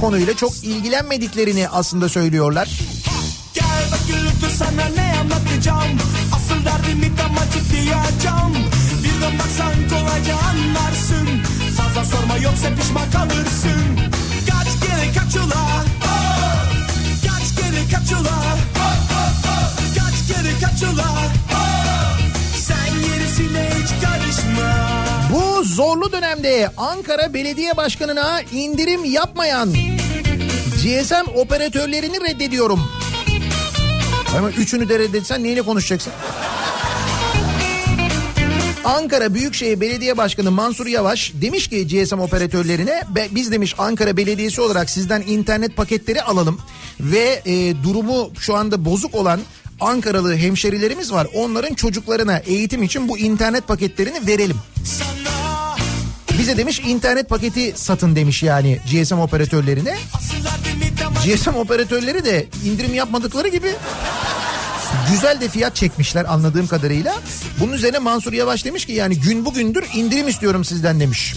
B: konuyla çok ilgilenmediklerini aslında söylüyorlar.
F: Gel bak gülüktür sana ne anlatacağım Asıl derdimi tam açıklayacağım Baksan kolayca anlarsın. Fazla sorma yoksa pişman kalırsın. Kaç kere kaç ula Kaç kere kaç ula Kaç kere kaç ula Sen gerisine hiç karışma.
B: Bu zorlu dönemde Ankara Belediye Başkanı'na indirim yapmayan GSM operatörlerini reddediyorum. Ama üçünü de reddetsen neyle konuşacaksın? Ankara Büyükşehir Belediye Başkanı Mansur Yavaş demiş ki GSM operatörlerine "Be- biz demiş Ankara Belediyesi olarak sizden internet paketleri alalım ve e, durumu şu anda bozuk olan Ankaralı hemşerilerimiz var. Onların çocuklarına eğitim için bu internet paketlerini verelim. Bize demiş internet paketi satın demiş yani GSM operatörlerine. GSM operatörleri de indirim yapmadıkları gibi güzel de fiyat çekmişler anladığım kadarıyla. Bunun üzerine Mansur Yavaş demiş ki yani gün bugündür indirim istiyorum sizden demiş.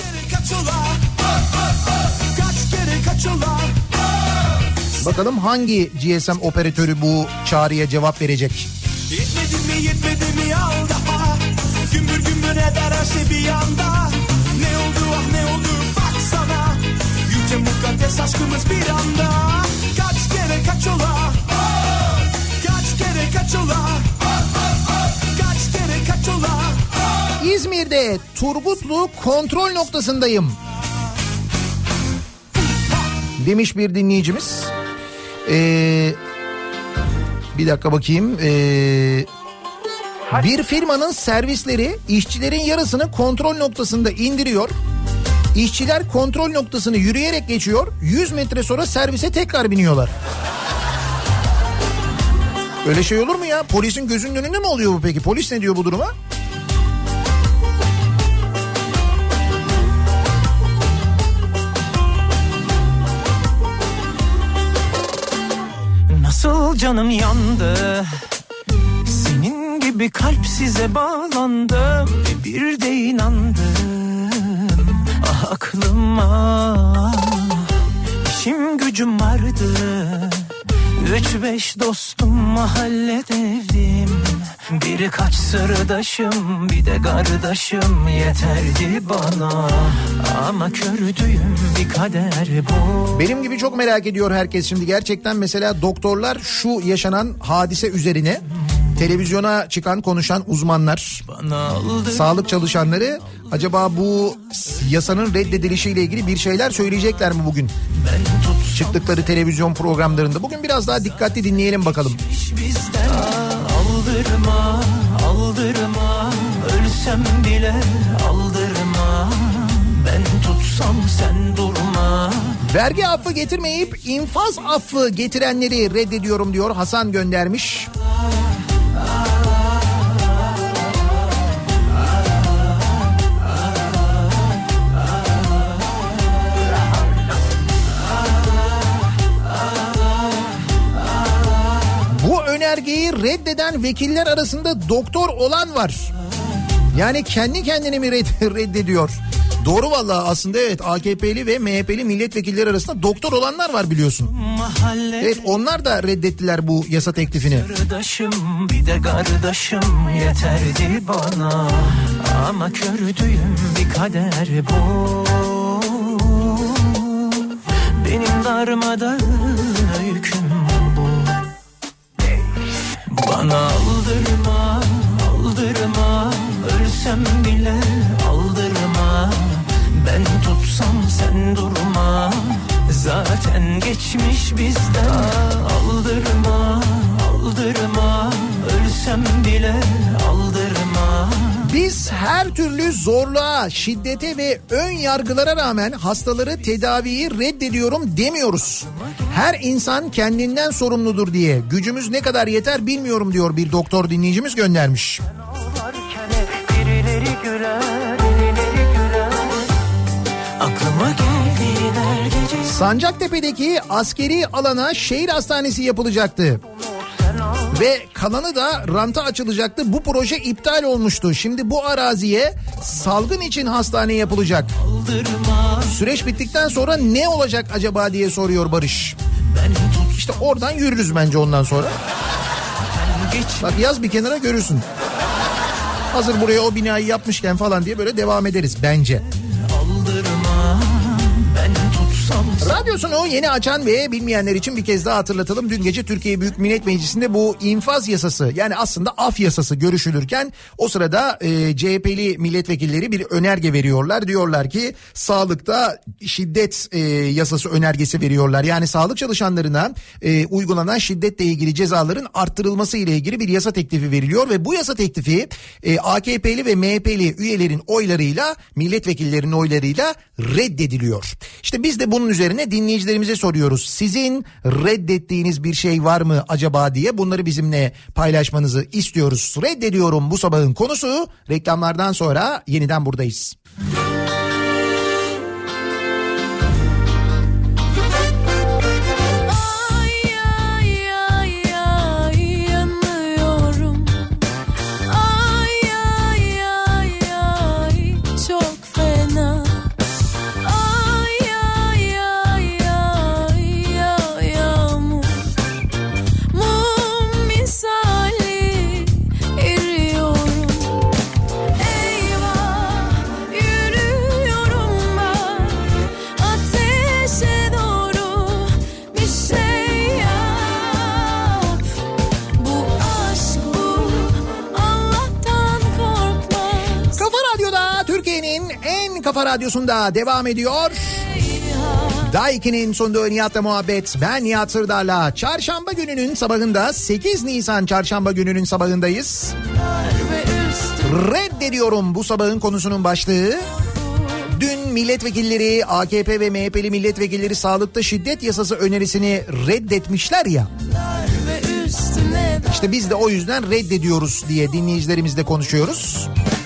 B: Bakalım hangi GSM operatörü bu çağrıya cevap verecek?
F: Yetmedi mi yetmedi mi al daha Gümbür gümbür eder her şey bir anda Ne oldu ah ne oldu baksana Yüce mukaddes aşkımız bir anda Kaç kere kaç ola
B: İzmir'de Turgutlu kontrol noktasındayım. Demiş bir dinleyicimiz. Ee, bir dakika bakayım. Ee, bir firmanın servisleri işçilerin yarısını kontrol noktasında indiriyor. İşçiler kontrol noktasını yürüyerek geçiyor. 100 metre sonra servise tekrar biniyorlar. Öyle şey olur mu ya? Polisin gözünün önünde mi oluyor bu peki? Polis ne diyor bu duruma?
K: Nasıl canım yandı Senin gibi kalp size bağlandım Ve bir de inandım Ah aklıma İşim gücüm vardı Üç beş dostum mahalle devdim Birkaç sırdaşım bir de kardeşim. Yeterdi bana. Ama kördüğüm bir kader bu.
B: Benim gibi çok merak ediyor herkes şimdi. Gerçekten mesela doktorlar şu yaşanan hadise üzerine televizyona çıkan konuşan uzmanlar, sağlık çalışanları acaba bu yasanın reddedilişiyle ilgili bir şeyler söyleyecekler mi bugün? Çıktıkları televizyon programlarında. Bugün biraz daha dikkatli dinleyelim bakalım.
K: Aldırma, aldırma Ölsem bile aldırma Ben tutsam sen durma
B: Vergi affı getirmeyip infaz affı getirenleri reddediyorum diyor Hasan göndermiş. Bu önergeyi reddeden vekiller arasında doktor olan var. Yani kendi kendini mi red- (laughs) reddediyor? Doğru vallahi aslında evet AKP'li ve MHP'li milletvekilleri arasında doktor olanlar var biliyorsun.
K: Mahalle
B: Evet onlar da reddettiler bu yasa teklifini.
K: Kardeşim bir de kardeşim yeterdi bana Ama kördüğüm bir kader bu Benim darmadağın öyküm Bana aldırma, aldırma. Ölsem bile aldırma. Ben tutsam sen durma. Zaten geçmiş bizden Aldırma, aldırma. Ölsem bile aldırma
B: Biz her türlü zorluğa, şiddete ve ön yargılara rağmen hastaları tedaviyi reddediyorum demiyoruz. Her insan kendinden sorumludur diye. Gücümüz ne kadar yeter bilmiyorum diyor bir doktor dinleyicimiz göndermiş. Sancaktepe'deki askeri alana şehir hastanesi yapılacaktı. Ve kalanı da ranta açılacaktı. Bu proje iptal olmuştu. Şimdi bu araziye salgın için hastane yapılacak. Süreç bittikten sonra ne olacak acaba diye soruyor Barış. İşte oradan yürürüz bence ondan sonra. Bak yaz bir kenara görürsün. Hazır buraya o binayı yapmışken falan diye böyle devam ederiz bence.
K: Aldırma
B: Radyosunu yeni açan ve bilmeyenler için bir kez daha hatırlatalım. Dün gece Türkiye Büyük Millet Meclisi'nde bu infaz yasası yani aslında af yasası görüşülürken o sırada e, CHP'li milletvekilleri bir önerge veriyorlar. Diyorlar ki sağlıkta şiddet e, yasası önergesi veriyorlar. Yani sağlık çalışanlarına e, uygulanan şiddetle ilgili cezaların arttırılması ile ilgili bir yasa teklifi veriliyor ve bu yasa teklifi e, AKP'li ve MHP'li üyelerin oylarıyla milletvekillerinin oylarıyla reddediliyor. İşte biz de bunun üzerine dinleyicilerimize soruyoruz. Sizin reddettiğiniz bir şey var mı acaba diye bunları bizimle paylaşmanızı istiyoruz. Reddediyorum bu sabahın konusu. Reklamlardan sonra yeniden buradayız.
C: Ay
B: kafa radyosunda devam ediyor. Daiki'nin sunduğu Nihat'la muhabbet. Ben Nihat Sırdar'la. Çarşamba gününün sabahında 8 Nisan çarşamba gününün sabahındayız. Reddediyorum bu sabahın konusunun başlığı. Dün milletvekilleri AKP ve MHP'li milletvekilleri sağlıkta şiddet yasası önerisini reddetmişler ya. İşte biz de o yüzden reddediyoruz diye dinleyicilerimizle konuşuyoruz. Krizi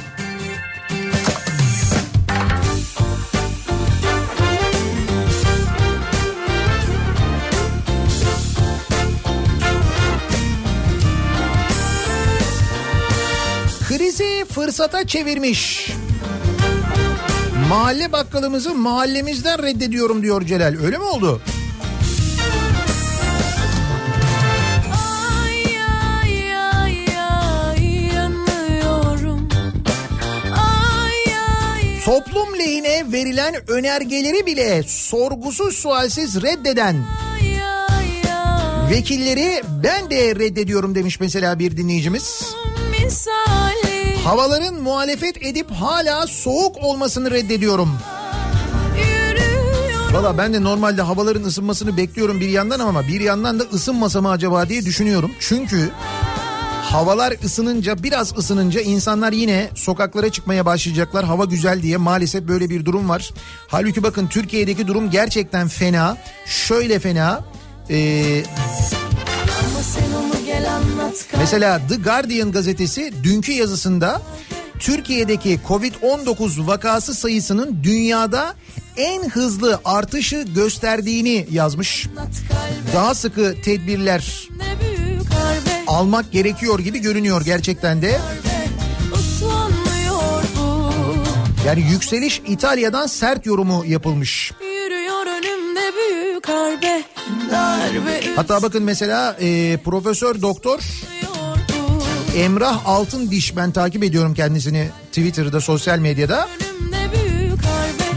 B: fırsata çevirmiş. Mahalle bakkalımızı mahallemizden reddediyorum diyor Celal. Öyle mi oldu? Toplum lehine verilen önergeleri bile sorgusuz sualsiz reddeden vekilleri ben de reddediyorum demiş mesela bir dinleyicimiz.
C: misali
B: Havaların muhalefet edip hala soğuk olmasını reddediyorum. Valla ben de normalde havaların ısınmasını bekliyorum bir yandan ama bir yandan da ısınmasa mı acaba diye düşünüyorum. Çünkü havalar ısınınca biraz ısınınca insanlar yine sokaklara çıkmaya başlayacaklar. Hava güzel diye maalesef böyle bir durum var. Halbuki bakın Türkiye'deki durum gerçekten fena. Şöyle fena. Ee, Mesela The Guardian gazetesi dünkü yazısında Türkiye'deki Covid-19 vakası sayısının dünyada en hızlı artışı gösterdiğini yazmış. Daha sıkı tedbirler almak gerekiyor gibi görünüyor gerçekten de. Yani yükseliş İtalya'dan sert yorumu yapılmış.
C: Önümde büyük harbe darbe
B: Hatta bakın mesela e, Profesör Doktor. Emrah Altındiş ben takip ediyorum kendisini Twitter'da sosyal medyada.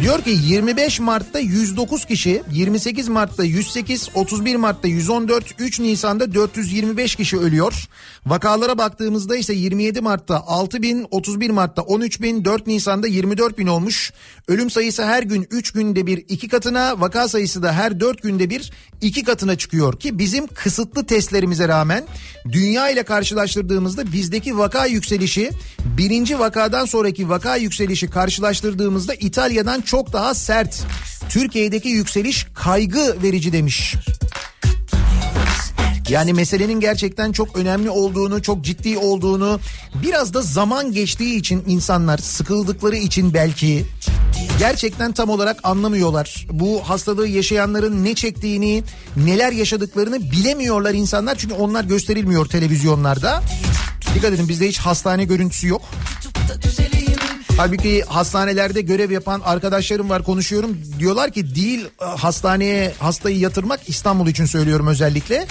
B: Diyor ki 25 Mart'ta 109 kişi, 28 Mart'ta 108, 31 Mart'ta 114, 3 Nisan'da 425 kişi ölüyor. Vakalara baktığımızda ise 27 Mart'ta 6 bin, 31 Mart'ta 13 bin, 4 Nisan'da 24 bin olmuş. Ölüm sayısı her gün 3 günde bir iki katına, vaka sayısı da her 4 günde bir iki katına çıkıyor ki bizim kısıtlı testlerimize rağmen dünya ile karşılaştırdığımızda bizdeki vaka yükselişi birinci vakadan sonraki vaka yükselişi karşılaştırdığımızda İtalya'dan çok daha sert. Türkiye'deki yükseliş kaygı verici demiş. Yani meselenin gerçekten çok önemli olduğunu, çok ciddi olduğunu, biraz da zaman geçtiği için insanlar sıkıldıkları için belki gerçekten tam olarak anlamıyorlar. Bu hastalığı yaşayanların ne çektiğini, neler yaşadıklarını bilemiyorlar insanlar çünkü onlar gösterilmiyor televizyonlarda. Dikkat edin bizde hiç hastane görüntüsü yok. Halbuki hastanelerde görev yapan arkadaşlarım var konuşuyorum. Diyorlar ki değil e, hastaneye hastayı yatırmak İstanbul için söylüyorum özellikle.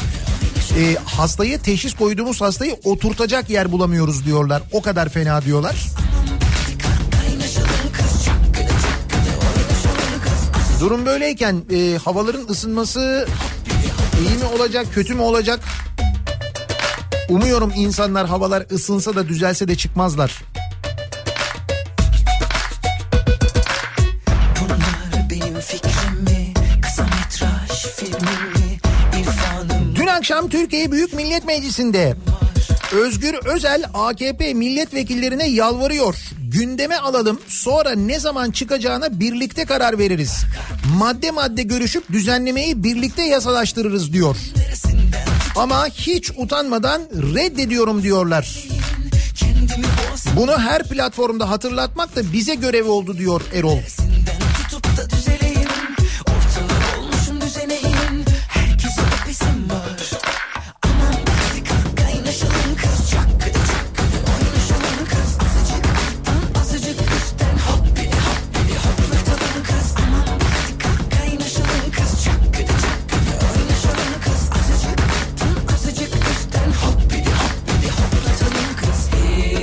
B: E, hastayı teşhis koyduğumuz hastayı oturtacak yer bulamıyoruz diyorlar. O kadar fena diyorlar. Durum böyleyken e, havaların ısınması iyi mi olacak kötü mü olacak? Umuyorum insanlar havalar ısınsa da düzelse de çıkmazlar. Akşam Türkiye Büyük Millet Meclisi'nde Özgür Özel AKP milletvekillerine yalvarıyor. Gündeme alalım sonra ne zaman çıkacağına birlikte karar veririz. Madde madde görüşüp düzenlemeyi birlikte yasalaştırırız diyor. Ama hiç utanmadan reddediyorum diyorlar. Bunu her platformda hatırlatmak da bize görev oldu diyor Erol.
K: tutup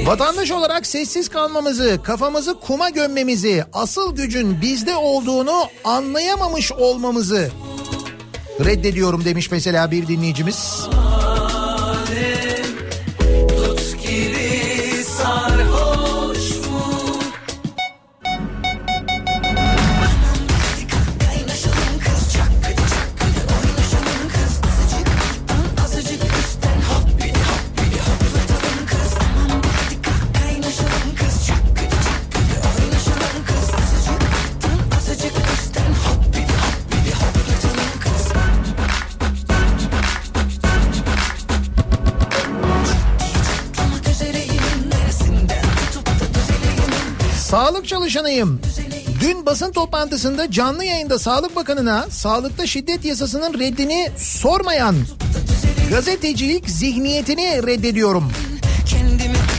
B: Vatandaş olarak sessiz kalmamızı, kafamızı kuma gömmemizi, asıl gücün bizde olduğunu anlayamamış olmamızı reddediyorum demiş mesela bir dinleyicimiz.
K: Tut
B: Çalışanıyım. Dün basın toplantısında canlı yayında Sağlık Bakanı'na sağlıkta şiddet yasasının reddini sormayan gazetecilik zihniyetini reddediyorum.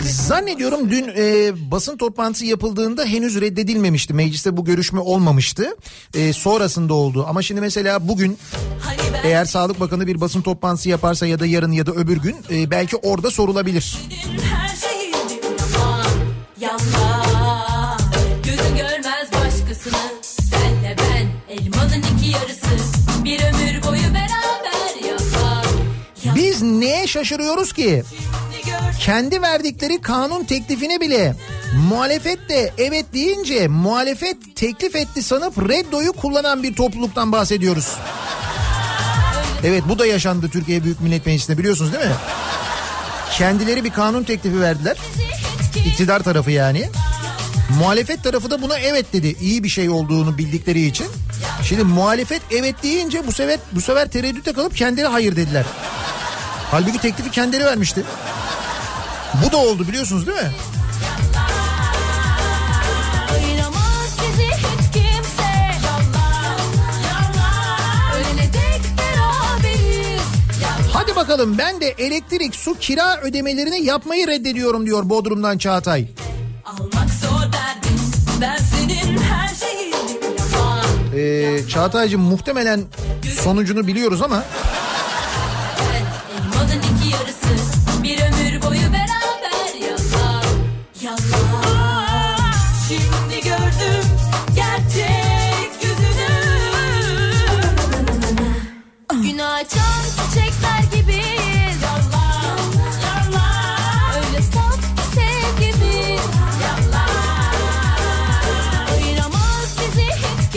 B: Zannediyorum dün e, basın toplantısı yapıldığında henüz reddedilmemişti. Mecliste bu görüşme olmamıştı. E, sonrasında oldu. Ama şimdi mesela bugün eğer Sağlık Bakanı bir basın toplantısı yaparsa ya da yarın ya da öbür gün e, belki orada sorulabilir.
C: Her
B: Şaşırıyoruz ki? Kendi verdikleri kanun teklifine bile muhalefet de evet deyince muhalefet teklif etti sanıp reddoyu kullanan bir topluluktan bahsediyoruz. Evet bu da yaşandı Türkiye Büyük Millet Meclisi'nde biliyorsunuz değil mi? Kendileri bir kanun teklifi verdiler. İktidar tarafı yani. Muhalefet tarafı da buna evet dedi. İyi bir şey olduğunu bildikleri için. Şimdi muhalefet evet deyince bu sefer bu sefer tereddüte kalıp kendileri hayır dediler. Halbuki teklifi kendileri vermişti. Bu da oldu biliyorsunuz değil mi? Hadi bakalım ben de elektrik, su, kira ödemelerini yapmayı reddediyorum diyor Bodrum'dan Çağatay.
C: Almak zor derdim. Ben senin her şeyin yalan.
B: Ee, Çağatay'cığım muhtemelen sonucunu biliyoruz ama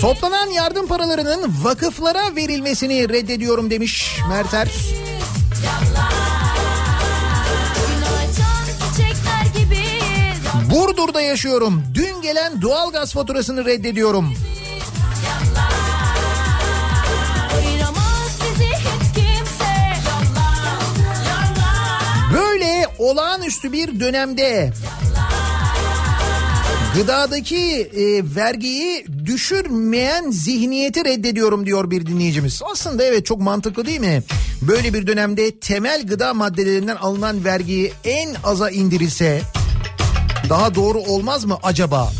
B: toplanan yardım paralarının vakıflara verilmesini reddediyorum demiş Merter. Burdur'da yaşıyorum. Dün gelen doğalgaz faturasını reddediyorum. Böyle olağanüstü bir dönemde gıdadaki e, vergiyi düşürmeyen zihniyeti reddediyorum diyor bir dinleyicimiz. Aslında evet çok mantıklı değil mi? Böyle bir dönemde temel gıda maddelerinden alınan vergiyi en aza indirilse daha doğru olmaz mı acaba?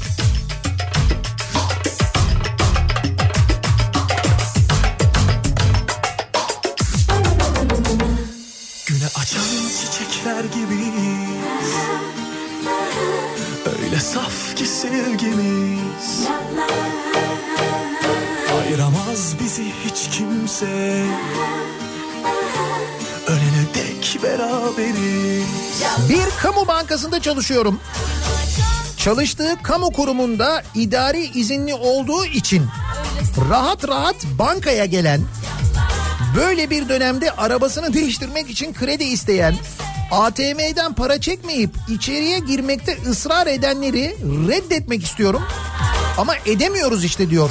F: Sevgimiz. Ayıramaz bizi hiç kimse. Ölene dek beraberiz.
B: Bir kamu bankasında çalışıyorum. Çalıştığı kamu kurumunda idari izinli olduğu için rahat rahat bankaya gelen, böyle bir dönemde arabasını değiştirmek için kredi isteyen, ATM'den para çekmeyip içeriye girmekte ısrar edenleri reddetmek istiyorum. Ama edemiyoruz işte diyor.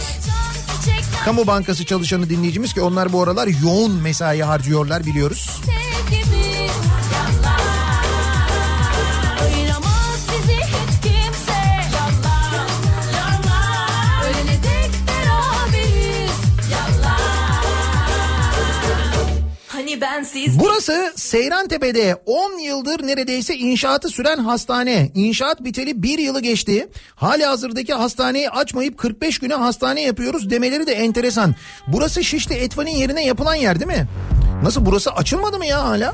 B: Kamu bankası çalışanı dinleyicimiz ki onlar bu aralar yoğun mesai harcıyorlar biliyoruz.
C: Sevgimiz. Bensiz
B: Burası Seyrantepe'de 10 yıldır neredeyse inşaatı süren hastane. İnşaat biteli bir yılı geçti. Hali hazırdaki hastaneyi açmayıp 45 güne hastane yapıyoruz demeleri de enteresan. Burası Şişli Etvan'ın yerine yapılan yer değil mi? Nasıl burası açılmadı mı ya hala?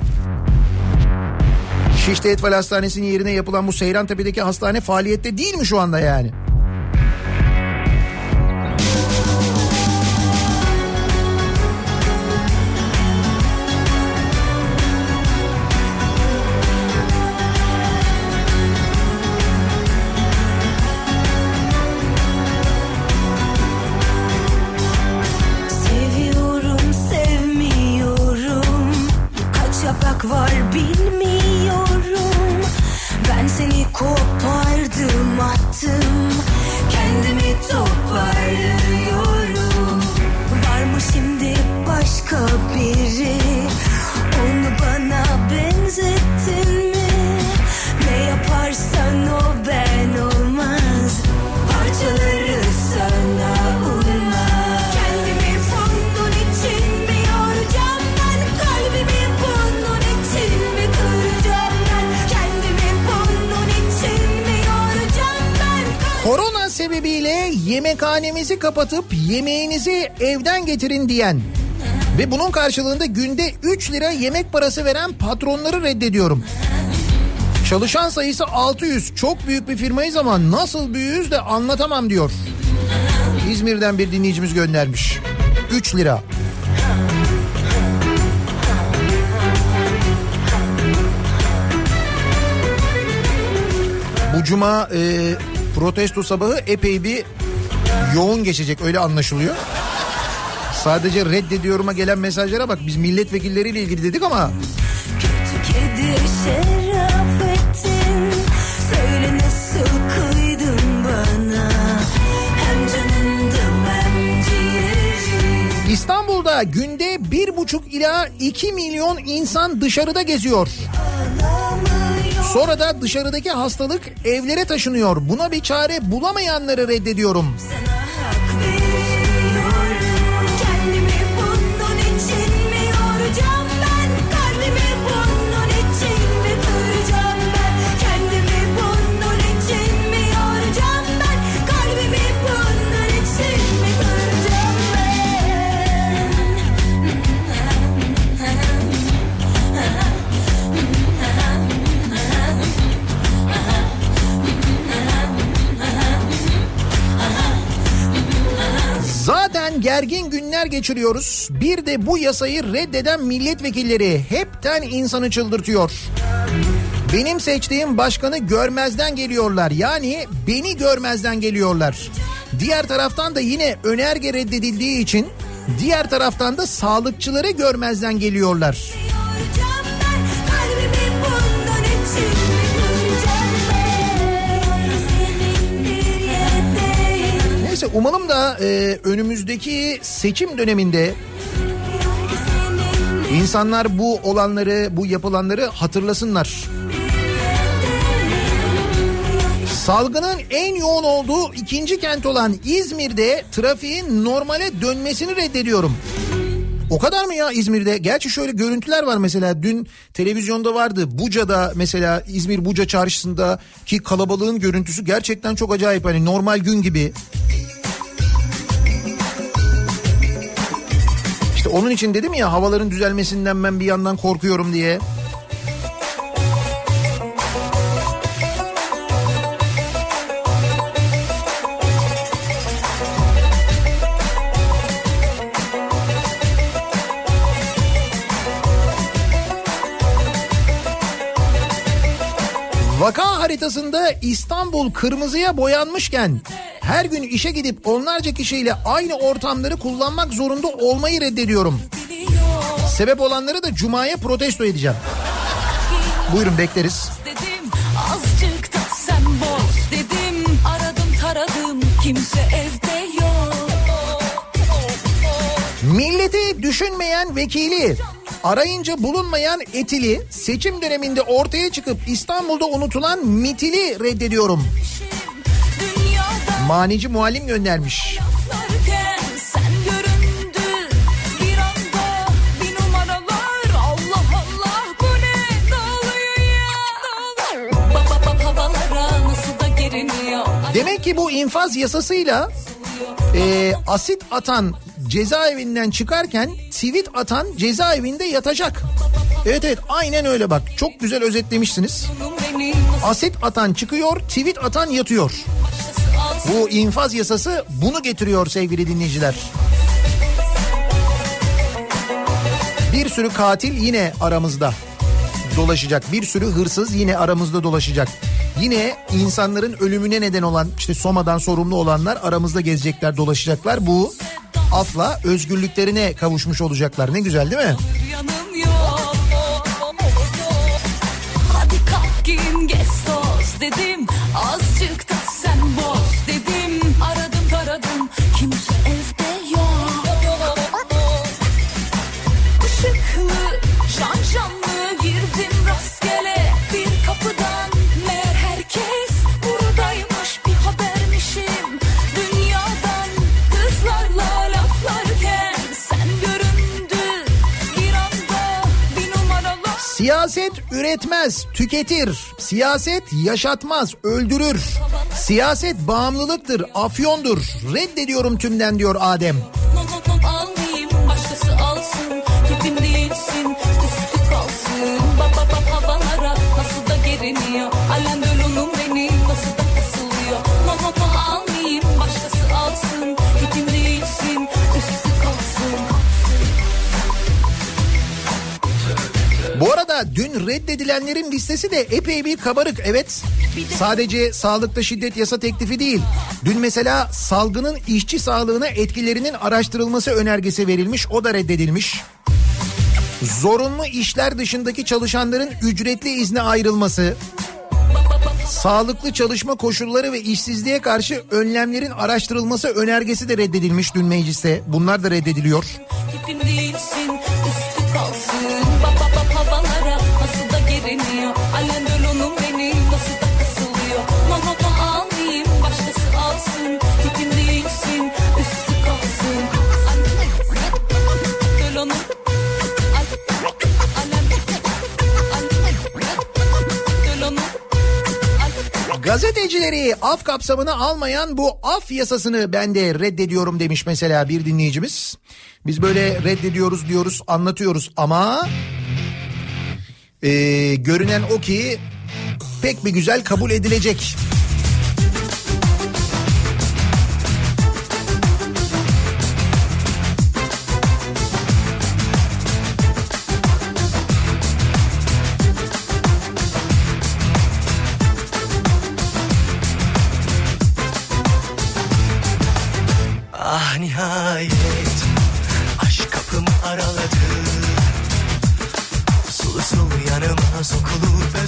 B: Şişli Etval Hastanesi'nin yerine yapılan bu Seyrantepe'deki hastane faaliyette değil mi şu anda yani? Sebebiyle yemekhanemizi kapatıp yemeğinizi evden getirin diyen ve bunun karşılığında günde 3 lira yemek parası veren patronları reddediyorum. Çalışan sayısı 600. Çok büyük bir firmayız ama nasıl büyüğüz de anlatamam diyor. İzmir'den bir dinleyicimiz göndermiş. 3 lira. Bu cuma e, protesto sabahı epey bir yoğun geçecek öyle anlaşılıyor. Sadece reddediyorum'a gelen mesajlara bak biz milletvekilleriyle ilgili dedik ama.
H: Kedi Söyle nasıl kıydın bana.
B: İstanbul'da günde bir buçuk ila 2 milyon insan dışarıda geziyor. Sonra da dışarıdaki hastalık evlere taşınıyor. Buna bir çare bulamayanları reddediyorum.
H: Kendimi
B: gergin günler geçiriyoruz. Bir de bu yasayı reddeden milletvekilleri hepten insanı çıldırtıyor. Benim seçtiğim başkanı görmezden geliyorlar. Yani beni görmezden geliyorlar. Diğer taraftan da yine önerge reddedildiği için diğer taraftan da sağlıkçıları görmezden geliyorlar. Neyse umalım da e, önümüzdeki seçim döneminde insanlar bu olanları, bu yapılanları hatırlasınlar. Salgının en yoğun olduğu ikinci kent olan İzmir'de trafiğin normale dönmesini reddediyorum. O kadar mı ya İzmir'de? Gerçi şöyle görüntüler var mesela dün televizyonda vardı. Buca'da mesela İzmir Buca çarşısında ki kalabalığın görüntüsü gerçekten çok acayip. Hani normal gün gibi. İşte onun için dedim ya havaların düzelmesinden ben bir yandan korkuyorum diye. Haritasında İstanbul kırmızıya boyanmışken her gün işe gidip onlarca kişiyle aynı ortamları kullanmak zorunda olmayı reddediyorum. Sebep olanları da cumaya protesto edeceğim. Buyurun bekleriz.
C: dedim Azıcık da sen boz dedim Aradım taradım kimse evde yok
B: Milleti düşünmeyen vekili, arayınca bulunmayan etili, seçim döneminde ortaya çıkıp İstanbul'da unutulan mitili reddediyorum. Manici muallim göndermiş. Demek ki bu infaz yasasıyla e, asit atan cezaevinden çıkarken tweet atan cezaevinde yatacak. Evet evet aynen öyle bak çok güzel özetlemişsiniz. Asit atan çıkıyor tweet atan yatıyor. Bu infaz yasası bunu getiriyor sevgili dinleyiciler. Bir sürü katil yine aramızda dolaşacak. Bir sürü hırsız yine aramızda dolaşacak. Yine insanların ölümüne neden olan işte Soma'dan sorumlu olanlar aramızda gezecekler, dolaşacaklar. Bu afla özgürlüklerine kavuşmuş olacaklar. Ne güzel değil mi?
C: Hadi kalk giyin toz dedim Azıcık da sen boz
B: Siyaset üretmez, tüketir. Siyaset yaşatmaz, öldürür. Siyaset bağımlılıktır, afyondur. Reddediyorum tümden diyor Adem. Dün reddedilenlerin listesi de epey bir kabarık evet. Sadece sağlıkta şiddet yasa teklifi değil. Dün mesela salgının işçi sağlığına etkilerinin araştırılması önergesi verilmiş o da reddedilmiş. Zorunlu işler dışındaki çalışanların ücretli izne ayrılması, sağlıklı çalışma koşulları ve işsizliğe karşı önlemlerin araştırılması önergesi de reddedilmiş dün mecliste. Bunlar da reddediliyor.
C: Tipim
B: Gazetecileri af kapsamına almayan bu af yasasını ben de reddediyorum demiş mesela bir dinleyicimiz. Biz böyle reddediyoruz diyoruz anlatıyoruz ama e, görünen o ki pek bir güzel kabul edilecek.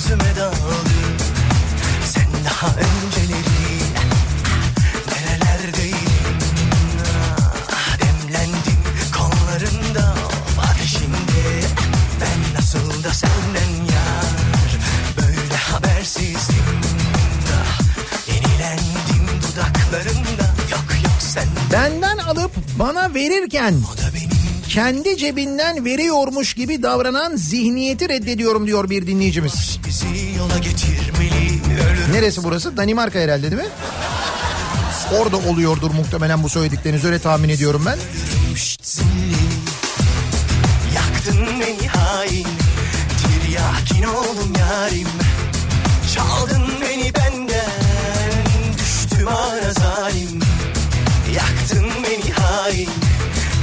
J: Sokulup özüme daldı Sen daha önceleri nerelerdeydin ah, Demlendim kollarında ateşinde Ben nasıl da senden yar Böyle habersizdim. Ah, Yenilendim dudaklarında Yok yok sen
B: Benden alıp bana verirken kendi cebinden veriyormuş gibi davranan zihniyeti reddediyorum diyor bir dinleyicimiz. Neresi burası? Danimarka herhalde değil mi? Orada oluyordur muhtemelen bu söyledikleriniz. Öyle tahmin ediyorum ben.
J: Yaktın beni hain. Tiryakin oldum yarim? Çaldın beni benden. Düştüm ara zalim Yaktın beni hain.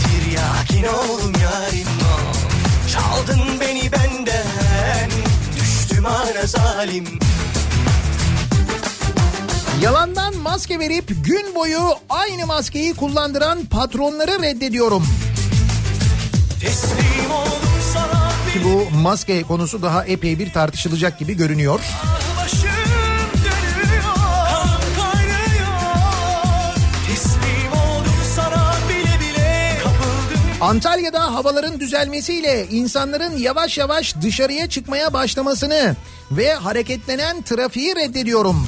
J: Tiryakin oldum yarim? Çaldın beni benden. Düştüm ara zalim
B: Yalandan maske verip gün boyu aynı maskeyi kullandıran patronları reddediyorum. Ki bu maske konusu daha epey bir tartışılacak gibi görünüyor. Antalya'da havaların düzelmesiyle insanların yavaş yavaş dışarıya çıkmaya başlamasını ve hareketlenen trafiği reddediyorum.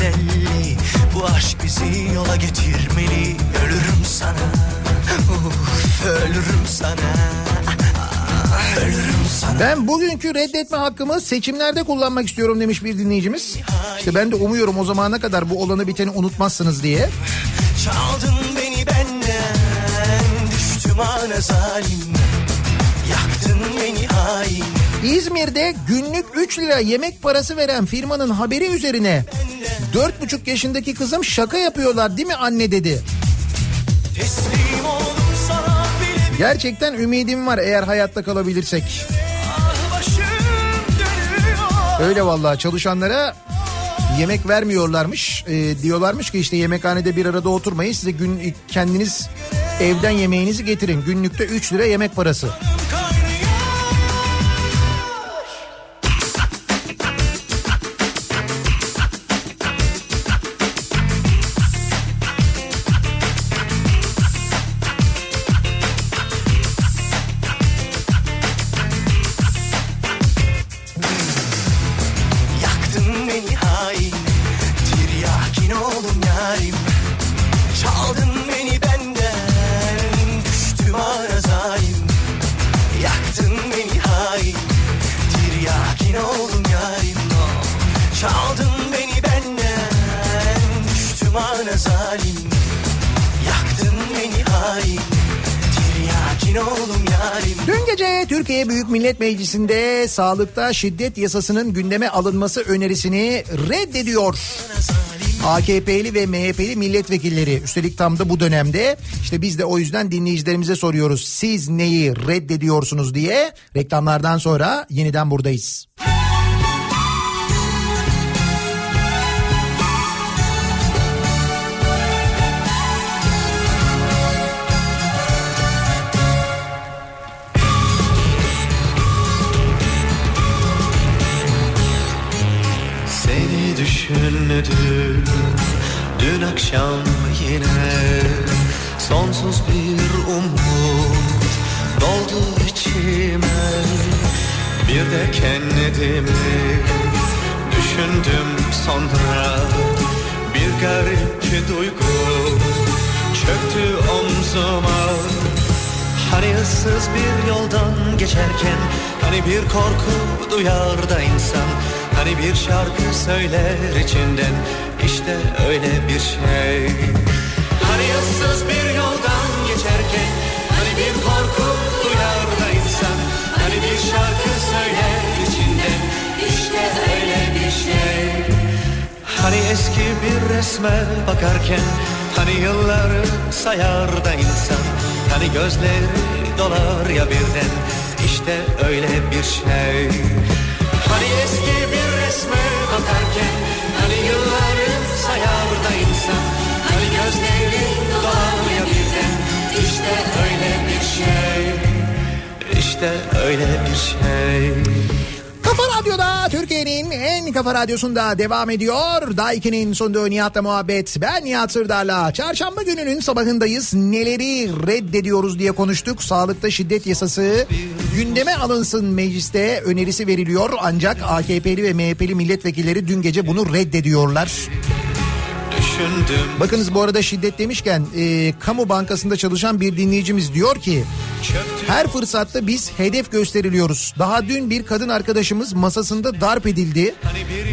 J: Terelelli. Bu aşk bizi yola getirmeli. Ölürüm sana, uf, ölürüm sana. Ölürüm sana.
B: Ben bugünkü reddetme hakkımı seçimlerde kullanmak istiyorum demiş bir dinleyicimiz. İşte ben de umuyorum o zamana kadar bu olanı biteni unutmazsınız diye.
J: Çaldın beni benden, düştüm ana zalim. Yaktın beni hain.
B: İzmir'de günlük 3 lira yemek parası veren firmanın haberi üzerine 4,5 yaşındaki kızım şaka yapıyorlar değil mi anne dedi. Gerçekten ümidim var eğer hayatta kalabilirsek. Öyle vallahi çalışanlara yemek vermiyorlarmış. Ee, diyorlarmış ki işte yemekhanede bir arada oturmayın size gün kendiniz evden yemeğinizi getirin. Günlükte 3 lira yemek parası. Meclisi'nde sağlıkta şiddet yasasının gündeme alınması önerisini reddediyor. AKP'li ve MHP'li milletvekilleri üstelik tam da bu dönemde işte biz de o yüzden dinleyicilerimize soruyoruz siz neyi reddediyorsunuz diye reklamlardan sonra yeniden buradayız.
L: Seni düşündüm dün akşam yine Sonsuz bir umut doldu içime. Bir de kendimi düşündüm sonra. Bir garip duygu çöktü omzuma. Hani ıssız bir yoldan geçerken Hani bir korku duyar da insan Hani bir şarkı söyler içinden. İşte öyle bir şey. Hani ıssız bir yoldan geçerken Hani bir korku duyar da insan. Hani bir şarkı söyler içinden. İşte öyle bir şey. Hani eski bir resme bakarken Hani yılları sayar da insan. Hani gözleri dolar ya birden. İşte öyle bir şey. Hani eski bir resme bakarken Hani yılları sayar da insan Hani gözleri dolar birden İşte öyle bir şey. İşte öyle bir şey
B: Kafa Radyo'da Türkiye'nin en kafa radyosunda devam ediyor. Daiki'nin sunduğu Nihat'la muhabbet. Ben Nihat Sırdar'la. Çarşamba gününün sabahındayız. Neleri reddediyoruz diye konuştuk. Sağlıkta şiddet yasası gündeme alınsın mecliste önerisi veriliyor. Ancak AKP'li ve MHP'li milletvekilleri dün gece bunu reddediyorlar.
L: Düşündüm
B: Bakınız bu arada şiddet demişken e, kamu bankasında çalışan bir dinleyicimiz diyor ki her fırsatta biz hedef gösteriliyoruz. Daha dün bir kadın arkadaşımız masasında darp edildi.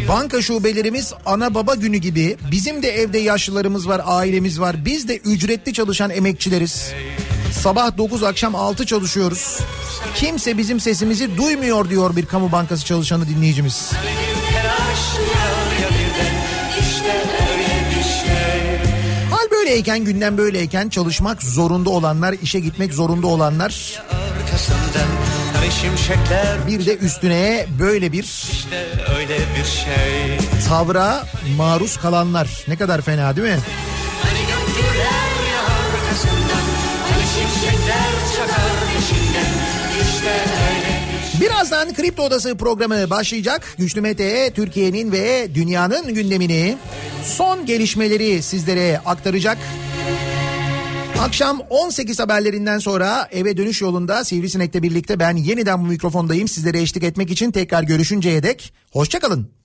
B: Banka şubelerimiz ana baba günü gibi. Bizim de evde yaşlılarımız var, ailemiz var. Biz de ücretli çalışan emekçileriz. Sabah 9 akşam 6 çalışıyoruz. Kimse bizim sesimizi duymuyor diyor bir kamu bankası çalışanı dinleyicimiz.
L: telaş
B: böyleyken gündem böyleyken çalışmak zorunda olanlar, işe gitmek zorunda olanlar bir de üstüne böyle bir
L: öyle bir şey
B: tavra maruz kalanlar. Ne kadar fena değil mi?
L: Hani Hani çakar
B: Birazdan Kripto Odası programı başlayacak. Güçlü Mete Türkiye'nin ve dünyanın gündemini son gelişmeleri sizlere aktaracak. Akşam 18 haberlerinden sonra eve dönüş yolunda Sivrisinek'le birlikte ben yeniden bu mikrofondayım. Sizlere eşlik etmek için tekrar görüşünceye dek hoşçakalın.